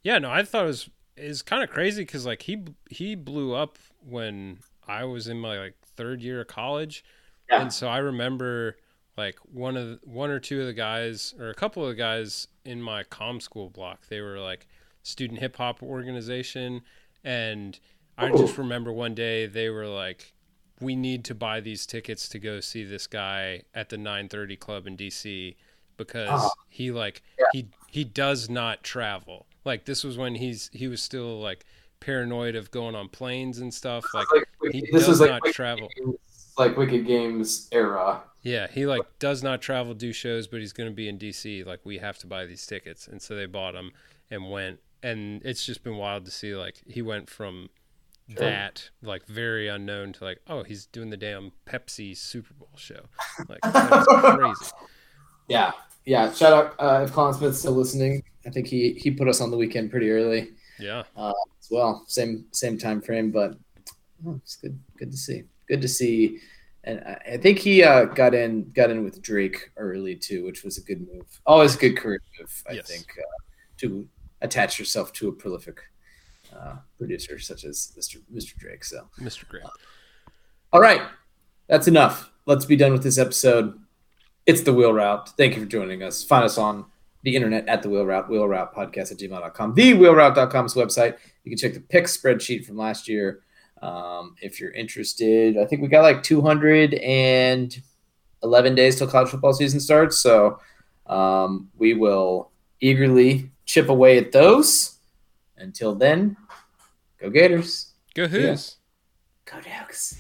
yeah, no, I thought it was is kind of crazy because like he he blew up when I was in my like third year of college, Yeah. and so I remember like one of the, one or two of the guys or a couple of the guys in my com school block they were like student hip hop organization and I just remember one day they were like we need to buy these tickets to go see this guy at the 930 club in DC because Ah. he like Yeah. he he does not travel like this was when he's he was still like paranoid of going on planes and stuff like Like, he this does was like not Wicked travel. Games- like Wicked Games era. Yeah, he like does not travel, do shows, but he's going to be in DC. Like we have to buy these tickets, and so they bought them and went. And it's just been wild to see. Like he went from Sure. that like very unknown to like, oh, he's doing the damn Pepsi Super Bowl show. Like [LAUGHS] that's crazy. Yeah, yeah. Shout out uh, if Colin Smith's still listening. I think he he put us on the Weeknd pretty early Yeah, as well. Same same time frame, but oh, it's good good to see. Good to see. And I, think he uh, got in got in with Drake early too, which was a good move. Always a good career move, I Yes. think, uh, to attach yourself to a prolific uh, producer such as Mr. Mr. Drake. So. Mr. Graham. All right. That's enough. Let's be done with this episode. It's the Wheel Route. Thank you for joining us. Find us on the internet at the Wheel Route, Wheel Route Podcast at gmail.com. The Wheelroute.com's website. You can check the pick spreadsheet from last year um, if you're interested. I think we got like 211 days till college football season starts. So um, we will eagerly chip away at those. Until then, go Gators. Go Hoos. Go Ducks.